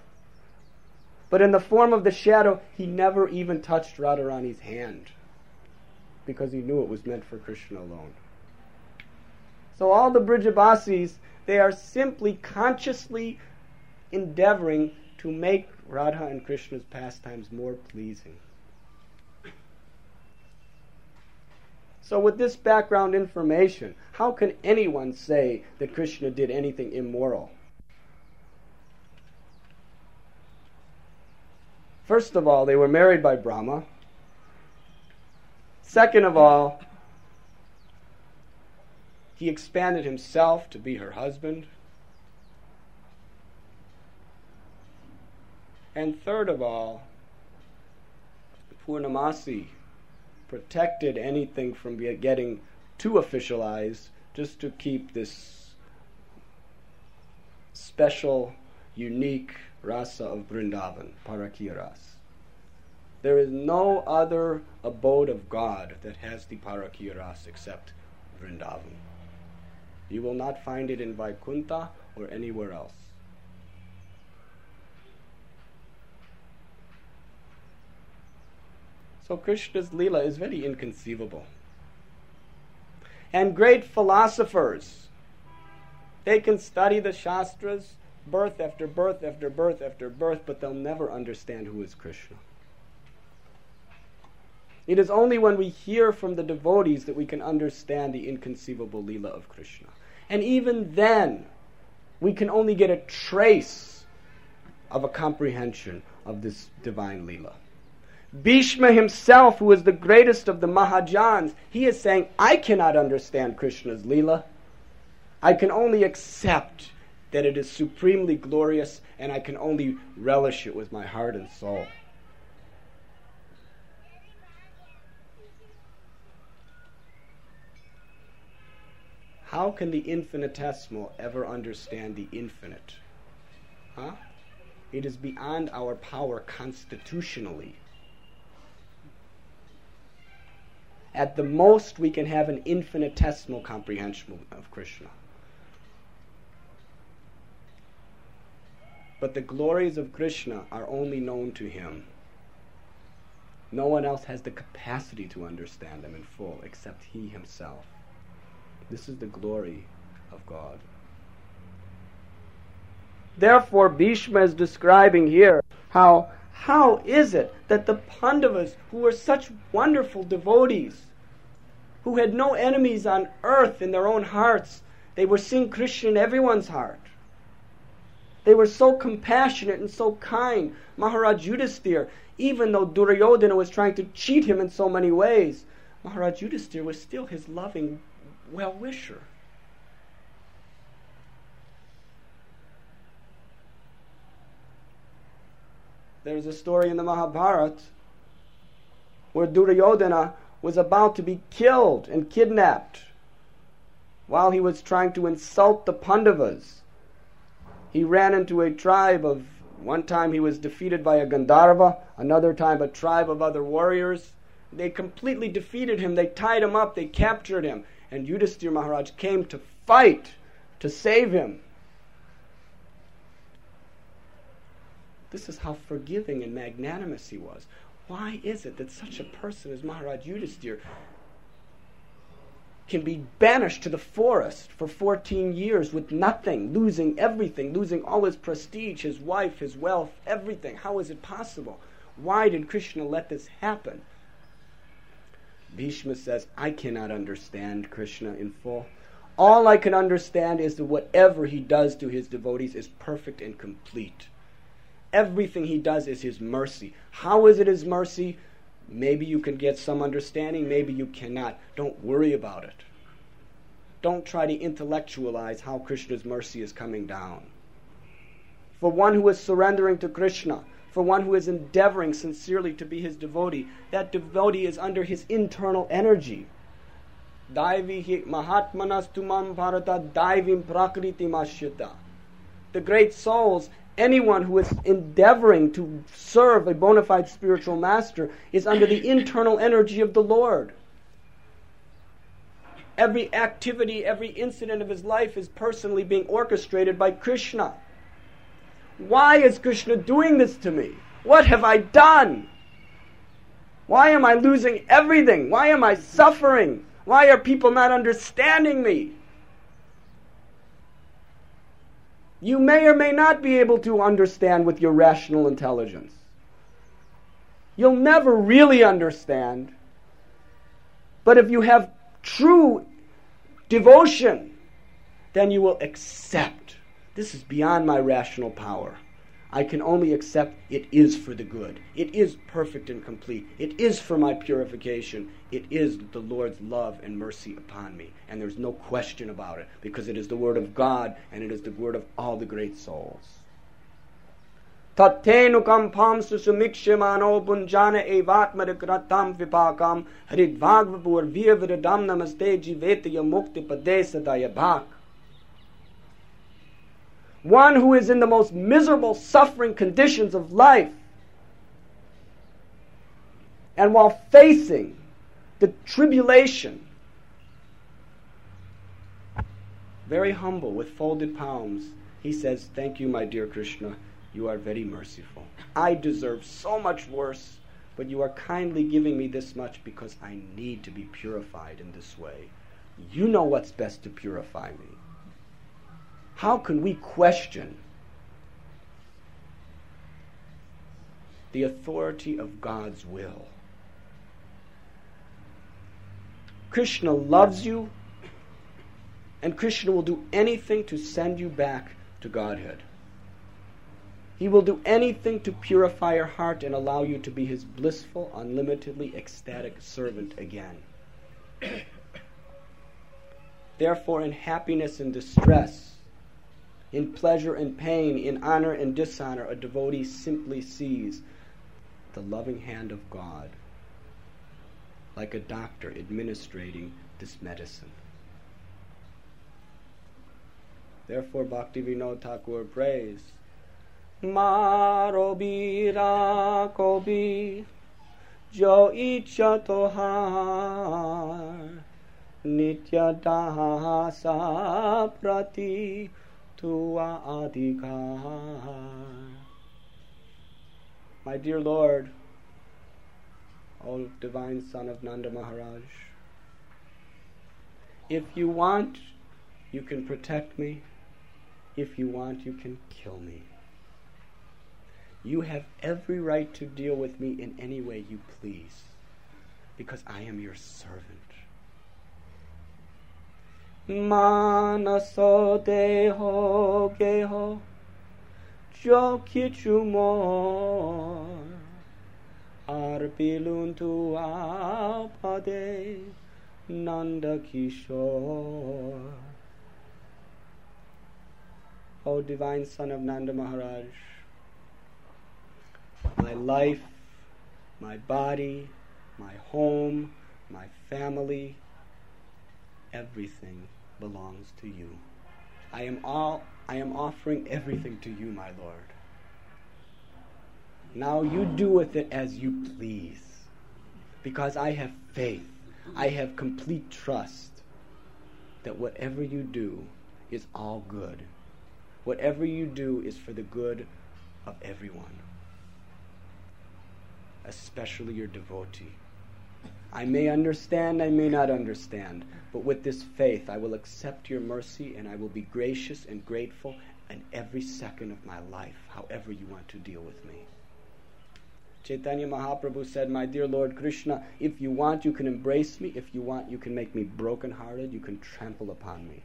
but in the form of the shadow, he never even touched Radharani's hand because he knew it was meant for Krishna alone. So all the Brijabasis, they are simply consciously endeavoring to make Radha and Krishna's pastimes more pleasing. So, with this background information, how can anyone say that Krishna did anything immoral? First of all, they were married by Brahma. Second of all, he expanded himself to be her husband. And third of all, Purnamasi protected anything from getting too officialized just to keep this special, unique rasa of Vrindavan, Parakiya There is no other abode of God that has the Parakiya except Vrindavan. You will not find it in Vaikuntha or anywhere else. So Krishna's Leela is very inconceivable. And great philosophers, they can study the Shastras, birth after birth after birth after birth, but they'll never understand who is Krishna. It is only when we hear from the devotees that we can understand the inconceivable Leela of Krishna. And even then, we can only get a trace of a comprehension of this divine Leela. Bhishma himself, who is the greatest of the Mahajans, he is saying, I cannot understand Krishna's Leela. I can only accept that it is supremely glorious and I can only relish it with my heart and soul. How can the infinitesimal ever understand the infinite? Huh? It is beyond our power constitutionally. At the most, we can have an infinitesimal comprehension of Krishna. But the glories of Krishna are only known to him. No one else has the capacity to understand them in full except he himself. This is the glory of God. Therefore, Bhishma is describing here how how is it that the Pandavas, who were such wonderful devotees, who had no enemies on earth in their own hearts, they were seeing Krishna in everyone's heart. They were so compassionate and so kind. Maharaj Yudhisthira, even though Duryodhana was trying to cheat him in so many ways, Maharaj Yudhisthira was still his loving well wisher. There's a story in the Mahabharata where Duryodhana was about to be killed and kidnapped while he was trying to insult the Pandavas. He ran into a tribe of, one time he was defeated by a Gandharva, another time a tribe of other warriors. They completely defeated him, they tied him up, they captured him, and Yudhisthira Maharaj came to fight to save him. This is how forgiving and magnanimous he was. Why is it that such a person as Maharaj Yudhisthira can be banished to the forest for 14 years with nothing, losing everything, losing all his prestige, his wife, his wealth, everything? How is it possible? Why did Krishna let this happen? Bhishma says, I cannot understand Krishna in full. All I can understand is that whatever he does to his devotees is perfect and complete. Everything he does is his mercy. How is it his mercy? Maybe you can get some understanding, maybe you cannot. Don't worry about it. Don't try to intellectualize how Krishna's mercy is coming down. For one who is surrendering to Krishna, for one who is endeavoring sincerely to be his devotee, that devotee is under his internal energy. Daivi mahatmanastumam bharata daivim prakriti mashyata. The great souls anyone who is endeavoring to serve a bona fide spiritual master is under the internal energy of the Lord. Every activity, every incident of his life is personally being orchestrated by Krishna. Why is Krishna doing this to me? What have I done? Why am I losing everything? Why am I suffering? Why are people not understanding me? You may or may not be able to understand with your rational intelligence. You'll never really understand. But if you have true devotion, then you will accept. This is beyond my rational power. I can only accept it is for the good. It is perfect and complete. It is for my purification It is the Lord's love and mercy upon me. And there's no question about it because it is the word of God and it is the word of all the great souls. तथेनुकं फां सुसुमीक्ष्यमानो पुञ्जान एवात्मरिकृतां विपाकां हरिद्भागवपूर्वीयविरदां नमस्ते जीवेत यमुक्तिपदे सदा यभाक् one who is in the most miserable, suffering conditions of life. And while facing the tribulation, very humble, with folded palms, he says, Thank you, my dear Krishna. You are very merciful. I deserve so much worse, but you are kindly giving me this much because I need to be purified in this way. You know what's best to purify me. How can we question the authority of God's will? Krishna loves you, and Krishna will do anything to send you back to Godhead. He will do anything to purify your heart and allow you to be his blissful, unlimitedly ecstatic servant again. *coughs* Therefore, in happiness and distress, in pleasure and pain, in honor and dishonor, a devotee simply sees the loving hand of God, like a doctor administrating this medicine. Therefore, Bhakti Vinod Thakur prays, Maro bira kobi jo icha tohar nitya dasa prati my dear Lord, O divine Son of Nanda Maharaj, if you want, you can protect me. If you want, you can kill me. You have every right to deal with me in any way you please, because I am your servant. Manaso deho geho Jo kichu more Arpilun tu apade Nanda Kishore. O divine son of Nanda Maharaj, my life, my body, my home, my family, everything belongs to you. I am all I am offering everything to you, my Lord. Now you do with it as you please. Because I have faith. I have complete trust that whatever you do is all good. Whatever you do is for the good of everyone, especially your devotee. I may understand, I may not understand, but with this faith, I will accept your mercy and I will be gracious and grateful in every second of my life, however you want to deal with me. Chaitanya Mahaprabhu said, My dear Lord Krishna, if you want, you can embrace me. If you want, you can make me broken-hearted. You can trample upon me.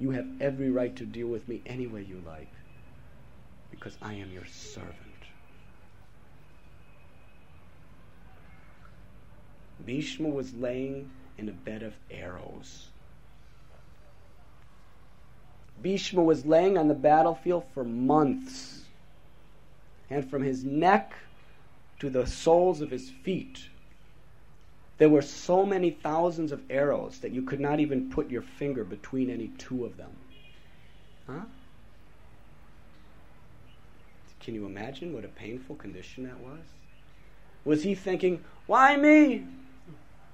You have every right to deal with me any way you like, because I am your servant. Bhishma was laying in a bed of arrows. Bhishma was laying on the battlefield for months. And from his neck to the soles of his feet, there were so many thousands of arrows that you could not even put your finger between any two of them. Huh? Can you imagine what a painful condition that was? Was he thinking, why me?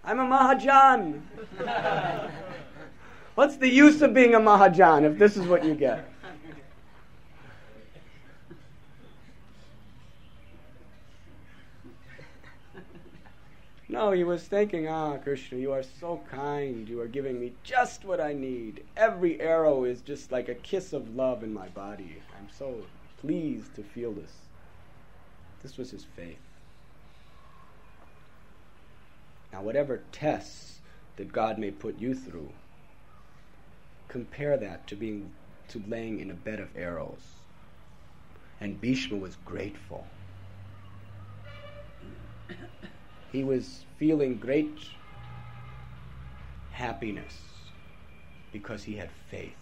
I'm a Mahajan. *laughs* What's the use of being a Mahajan if this is what you get? No, he was thinking, ah, Krishna, you are so kind. You are giving me just what I need. Every arrow is just like a kiss of love in my body. I'm so pleased to feel this. This was his faith. Now, whatever tests that God may put you through, compare that to being to laying in a bed of arrows. And Bhishma was grateful. He was feeling great happiness because he had faith.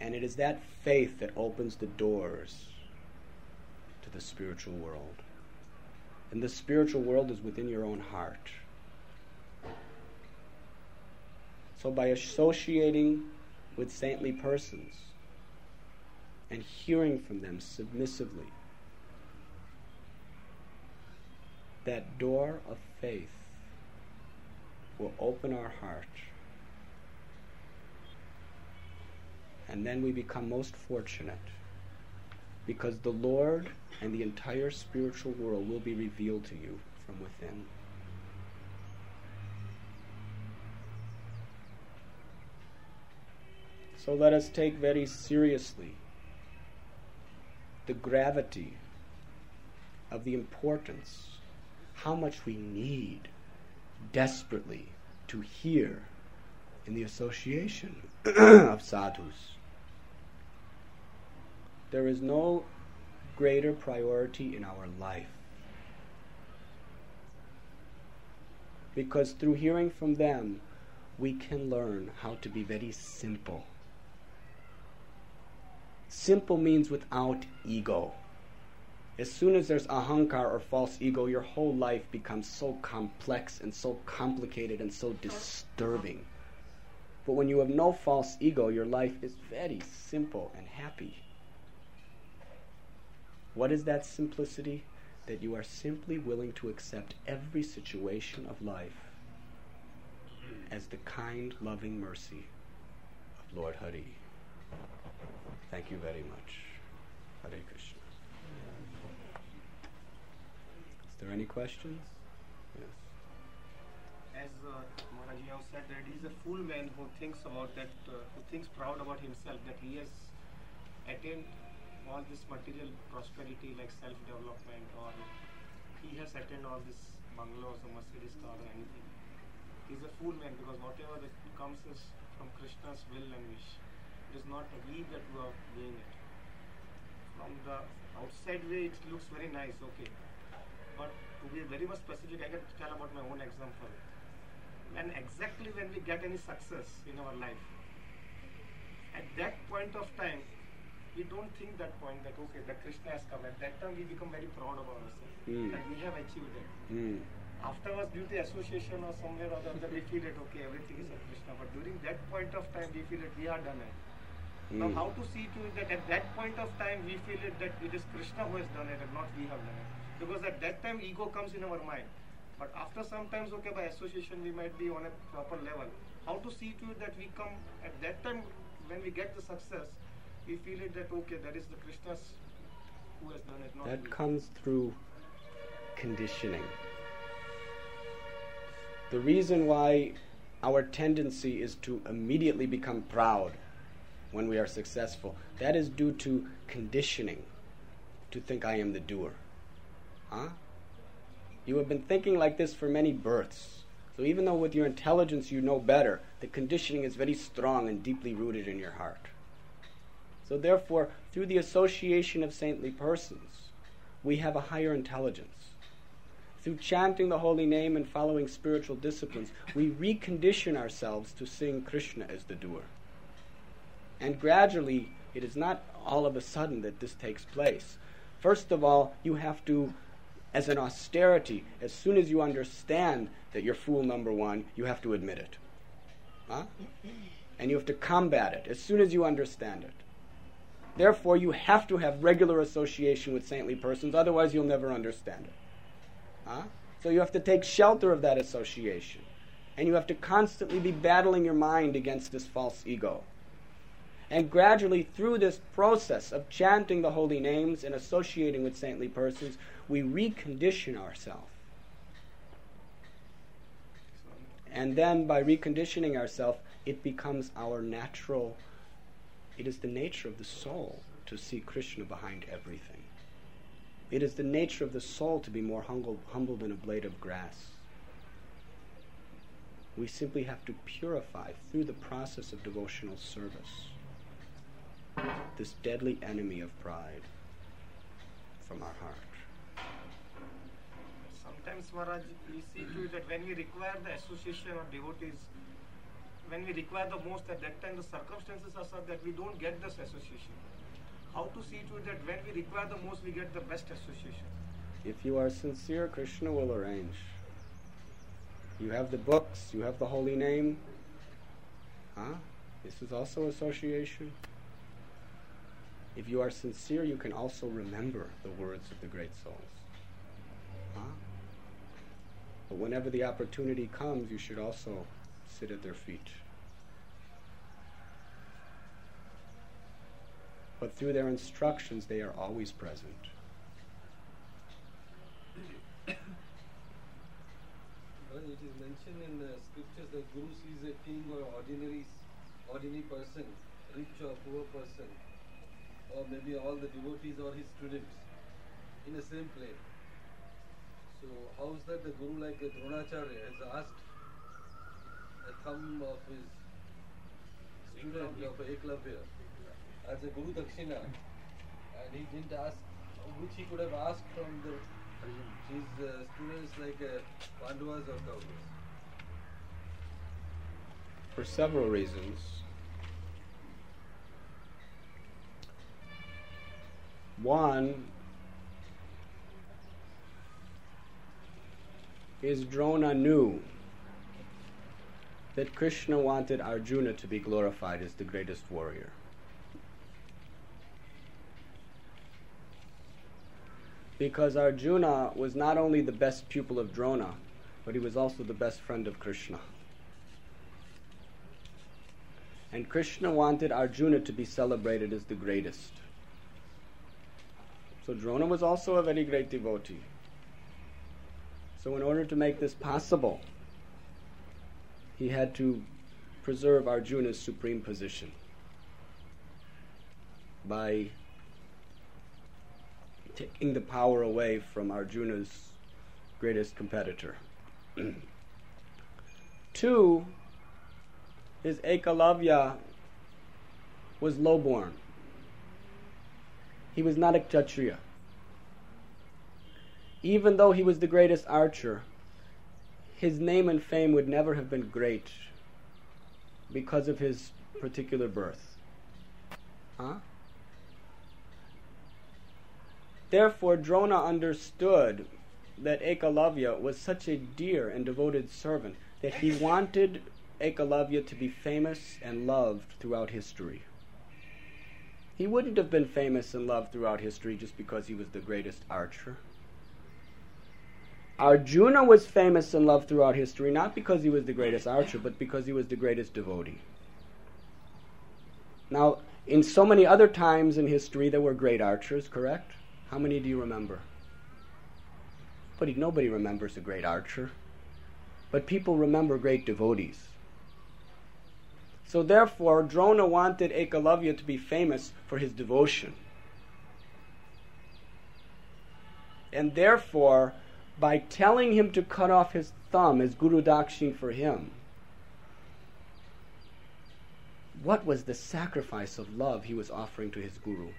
And it is that faith that opens the doors to the spiritual world. And the spiritual world is within your own heart. So, by associating with saintly persons and hearing from them submissively, that door of faith will open our heart. And then we become most fortunate because the Lord and the entire spiritual world will be revealed to you from within. So let us take very seriously the gravity of the importance how much we need desperately to hear in the association *clears throat* of sadhus. There is no greater priority in our life. Because through hearing from them, we can learn how to be very simple. Simple means without ego. As soon as there's ahankar or false ego, your whole life becomes so complex and so complicated and so disturbing. But when you have no false ego, your life is very simple and happy. What is that simplicity? That you are simply willing to accept every situation of life as the kind, loving mercy of Lord Hari. Thank you very much. Hare Krishna. There any questions? Yes. As uh, Maharaj said, that he is a fool man who thinks about that, uh, who thinks proud about himself that he has attained all this material prosperity like self-development or he has attained all this bungalows or Mercedes car or anything. He is a fool man because whatever that comes is from Krishna's will and wish. It is not we that we are doing it. From the outside way, it looks very nice, okay. But to be very much specific, I can tell about my own example. When exactly when we get any success in our life, at that point of time, we don't think that point that okay, that Krishna has come. At that time, we become very proud of ourselves Mm. that we have achieved it. Mm. Afterwards, due to association or somewhere or the other, we feel it okay, everything is a Krishna. But during that point of time, we feel that we are done it. Now, Mm. how to see to it that at that point of time we feel it that it is Krishna who has done it and not we have done it. Because at that time ego comes in our mind. But after sometimes, okay, by association we might be on a proper level. How to see to it that we come at that time when we get the success, we feel it that okay, that is the Krishna's who has done it, That we. comes through conditioning. The reason why our tendency is to immediately become proud when we are successful, that is due to conditioning to think I am the doer. Huh? You have been thinking like this for many births. So even though with your intelligence you know better, the conditioning is very strong and deeply rooted in your heart. So therefore, through the association of saintly persons, we have a higher intelligence. Through chanting the holy name and following spiritual disciplines, we recondition ourselves to seeing Krishna as the doer. And gradually, it is not all of a sudden that this takes place. First of all, you have to, as an austerity, as soon as you understand that you're fool number one, you have to admit it. Huh? And you have to combat it as soon as you understand it. Therefore, you have to have regular association with saintly persons, otherwise, you'll never understand it. Huh? So, you have to take shelter of that association. And you have to constantly be battling your mind against this false ego. And gradually, through this process of chanting the holy names and associating with saintly persons, we recondition ourselves. And then, by reconditioning ourselves, it becomes our natural it is the nature of the soul to see Krishna behind everything. It is the nature of the soul to be more humble, humble than a blade of grass. We simply have to purify through the process of devotional service this deadly enemy of pride from our heart. Sometimes, Maharaj, we see to it that when we require the association of devotees, when we require the most, at that time the circumstances are such that we don't get this association. How to see to it that when we require the most, we get the best association? If you are sincere, Krishna will arrange. You have the books, you have the holy name. Huh? This is also association. If you are sincere, you can also remember the words of the great souls. Huh? But whenever the opportunity comes, you should also sit at their feet. But through their instructions, they are always present. It is mentioned in the scriptures that Guru sees a king or ordinary, ordinary person, rich or poor person, or maybe all the devotees or his students in the same plane. So how is that the Guru like Dronacharya has asked a thumb of his student of Eklavya as a Guru Dakshina and he didn't ask which he could have asked from the his uh, students like uh, Pandavas or Kauravas. for several reasons. One is Drona knew that Krishna wanted Arjuna to be glorified as the greatest warrior. Because Arjuna was not only the best pupil of Drona, but he was also the best friend of Krishna. And Krishna wanted Arjuna to be celebrated as the greatest. So Drona was also a very great devotee. So, in order to make this possible, he had to preserve Arjuna's supreme position by taking the power away from Arjuna's greatest competitor. *clears throat* Two his Ekalavya was low-born. He was not a Kshatriya. Even though he was the greatest archer, his name and fame would never have been great because of his particular birth. Huh? Therefore, Drona understood that Ekalavya was such a dear and devoted servant that he wanted Ekalavya to be famous and loved throughout history. He wouldn't have been famous and loved throughout history just because he was the greatest archer. Arjuna was famous and loved throughout history not because he was the greatest archer, but because he was the greatest devotee. Now, in so many other times in history, there were great archers, correct? How many do you remember? But nobody remembers a great archer. But people remember great devotees. So therefore, Drona wanted Ekalavya to be famous for his devotion. And therefore, by telling him to cut off his thumb as Guru Dakshin for him, what was the sacrifice of love he was offering to his Guru?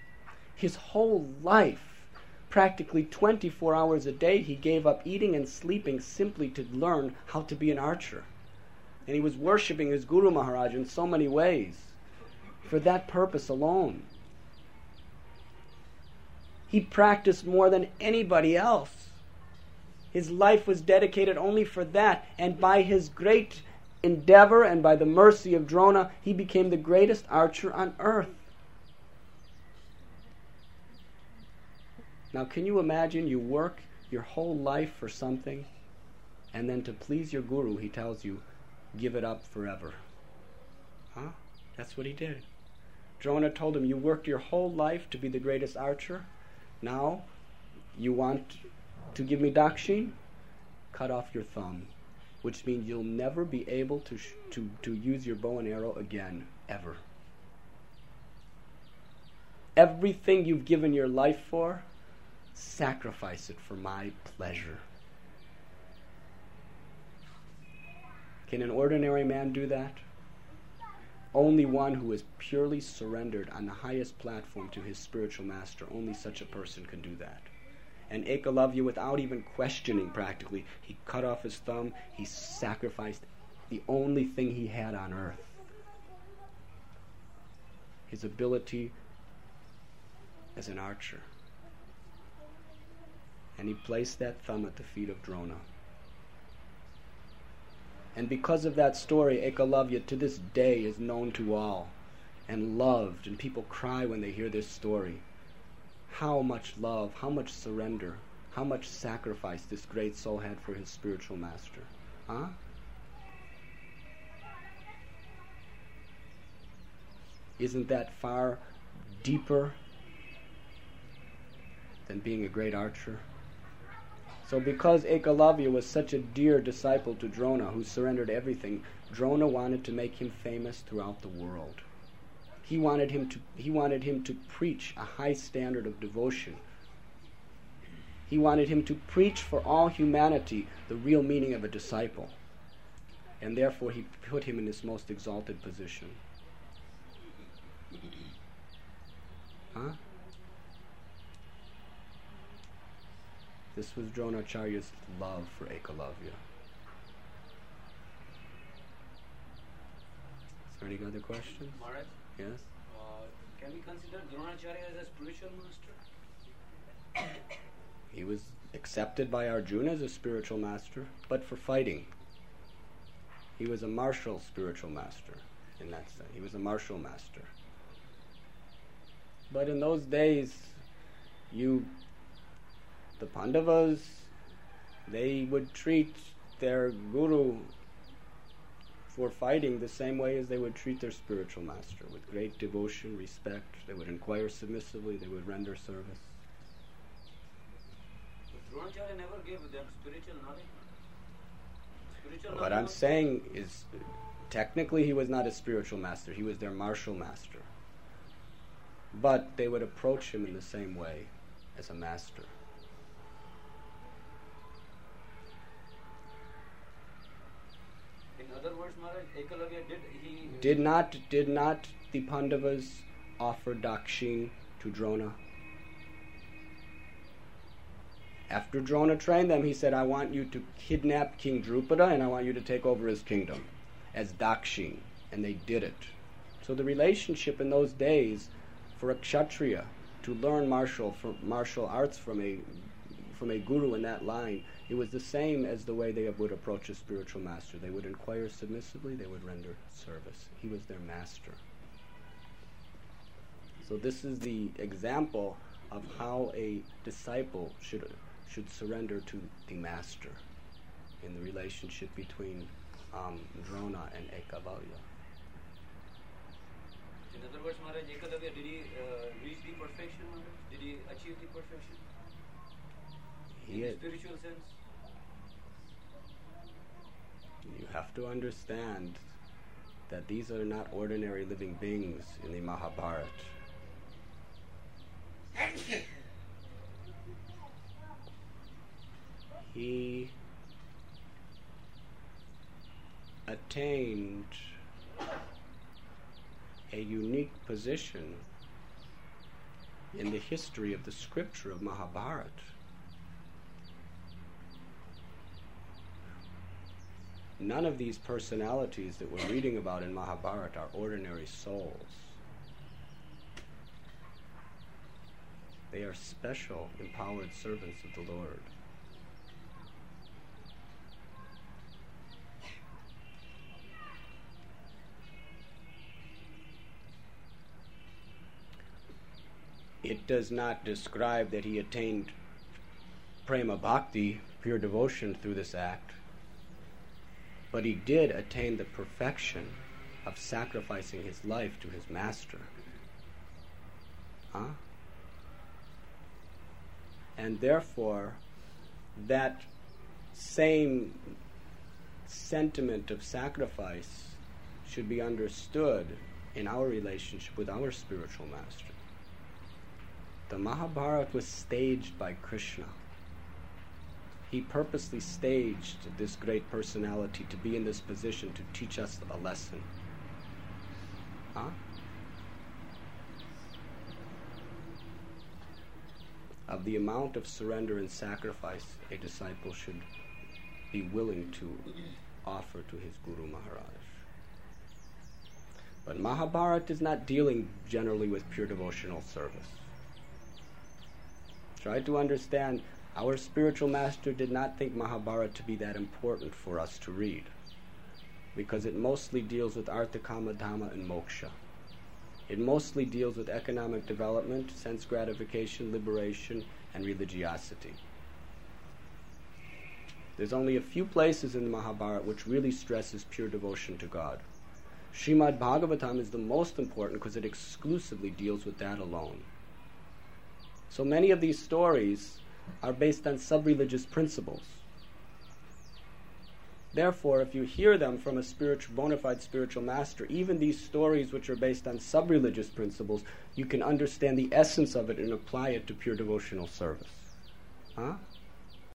His whole life, practically 24 hours a day, he gave up eating and sleeping simply to learn how to be an archer. And he was worshipping his Guru Maharaj in so many ways for that purpose alone. He practiced more than anybody else. His life was dedicated only for that, and by his great endeavor and by the mercy of Drona, he became the greatest archer on earth. Now, can you imagine you work your whole life for something, and then to please your guru, he tells you, give it up forever? Huh? That's what he did. Drona told him, You worked your whole life to be the greatest archer. Now, you want to give me dakshin? Cut off your thumb which means you'll never be able to, to, to use your bow and arrow again, ever. Everything you've given your life for, sacrifice it for my pleasure. Can an ordinary man do that? Only one who is purely surrendered on the highest platform to his spiritual master, only such a person can do that and Ekalavya, without even questioning practically, he cut off his thumb, he sacrificed the only thing he had on earth. His ability as an archer. And he placed that thumb at the feet of Drona. And because of that story, Ekalavya to this day is known to all. And loved, and people cry when they hear this story how much love, how much surrender, how much sacrifice this great soul had for his spiritual master. Huh? Isn't that far deeper than being a great archer? So, because Ekalavya was such a dear disciple to Drona, who surrendered everything, Drona wanted to make him famous throughout the world. He wanted him to, he wanted him to preach a high standard of devotion. He wanted him to preach for all humanity the real meaning of a disciple. And therefore, he put him in this most exalted position. Huh? This was Dronacharya's love for Ekalavya. Is there any other questions? Maharaj, Yes? uh, can we consider Dronacharya as a spiritual master? *coughs* He was accepted by Arjuna as a spiritual master, but for fighting. He was a martial spiritual master in that sense. He was a martial master. But in those days, you, the Pandavas, they would treat their guru for fighting the same way as they would treat their spiritual master, with great devotion, respect. They would inquire submissively, they would render service. But Dronacharya never gave them spiritual knowledge. Spiritual What I'm saying is, technically, he was not a spiritual master, he was their martial master. But they would approach him in the same way as a master. Other words, Maharaj, did he Did not, did not the Pandavas offer Dakshin to Drona? After Drona trained them, he said, I want you to kidnap King Drupada and I want you to take over his kingdom as Dakshin. And they did it. So the relationship in those days for a Kshatriya to learn martial, martial arts from a, from a guru in that line, it was the same as the way they would approach a spiritual master. They would inquire submissively, they would render service. He was their master. So this is the example of how a disciple should should surrender to the master in the relationship between um, Drona and Ekavalya. In other words, Maharaj, did he uh, reach the perfection, Did he achieve the perfection? In He the had- spiritual sense? You have to understand that these are not ordinary living beings in the Mahabharata. He attained a unique position in the history of the scripture of Mahabharata. None of these personalities that we're reading about in Mahabharata are ordinary souls. They are special, empowered servants of the Lord. It does not describe that he attained prema bhakti, pure devotion, through this act. But he did attain the perfection of sacrificing his life to his master. Huh? And therefore, that same sentiment of sacrifice should be understood in our relationship with our spiritual master. The Mahabharata was staged by Krishna. He purposely staged this great personality to be in this position to teach us a lesson. Huh? Of the amount of surrender and sacrifice a disciple should be willing to offer to his Guru Maharaj. But Mahabharata is not dealing generally with pure devotional service. Try to understand our spiritual master did not think Mahabharata to be that important for us to read because it mostly deals with Artha Kama Dharma and Moksha. It mostly deals with economic development, sense gratification, liberation, and religiosity. There's only a few places in the Mahabharata which really stresses pure devotion to God. Srimad Bhagavatam is the most important because it exclusively deals with that alone. So many of these stories are based on sub religious principles. Therefore, if you hear them from a spiritual, bona fide spiritual master, even these stories which are based on sub religious principles, you can understand the essence of it and apply it to pure devotional service. Huh?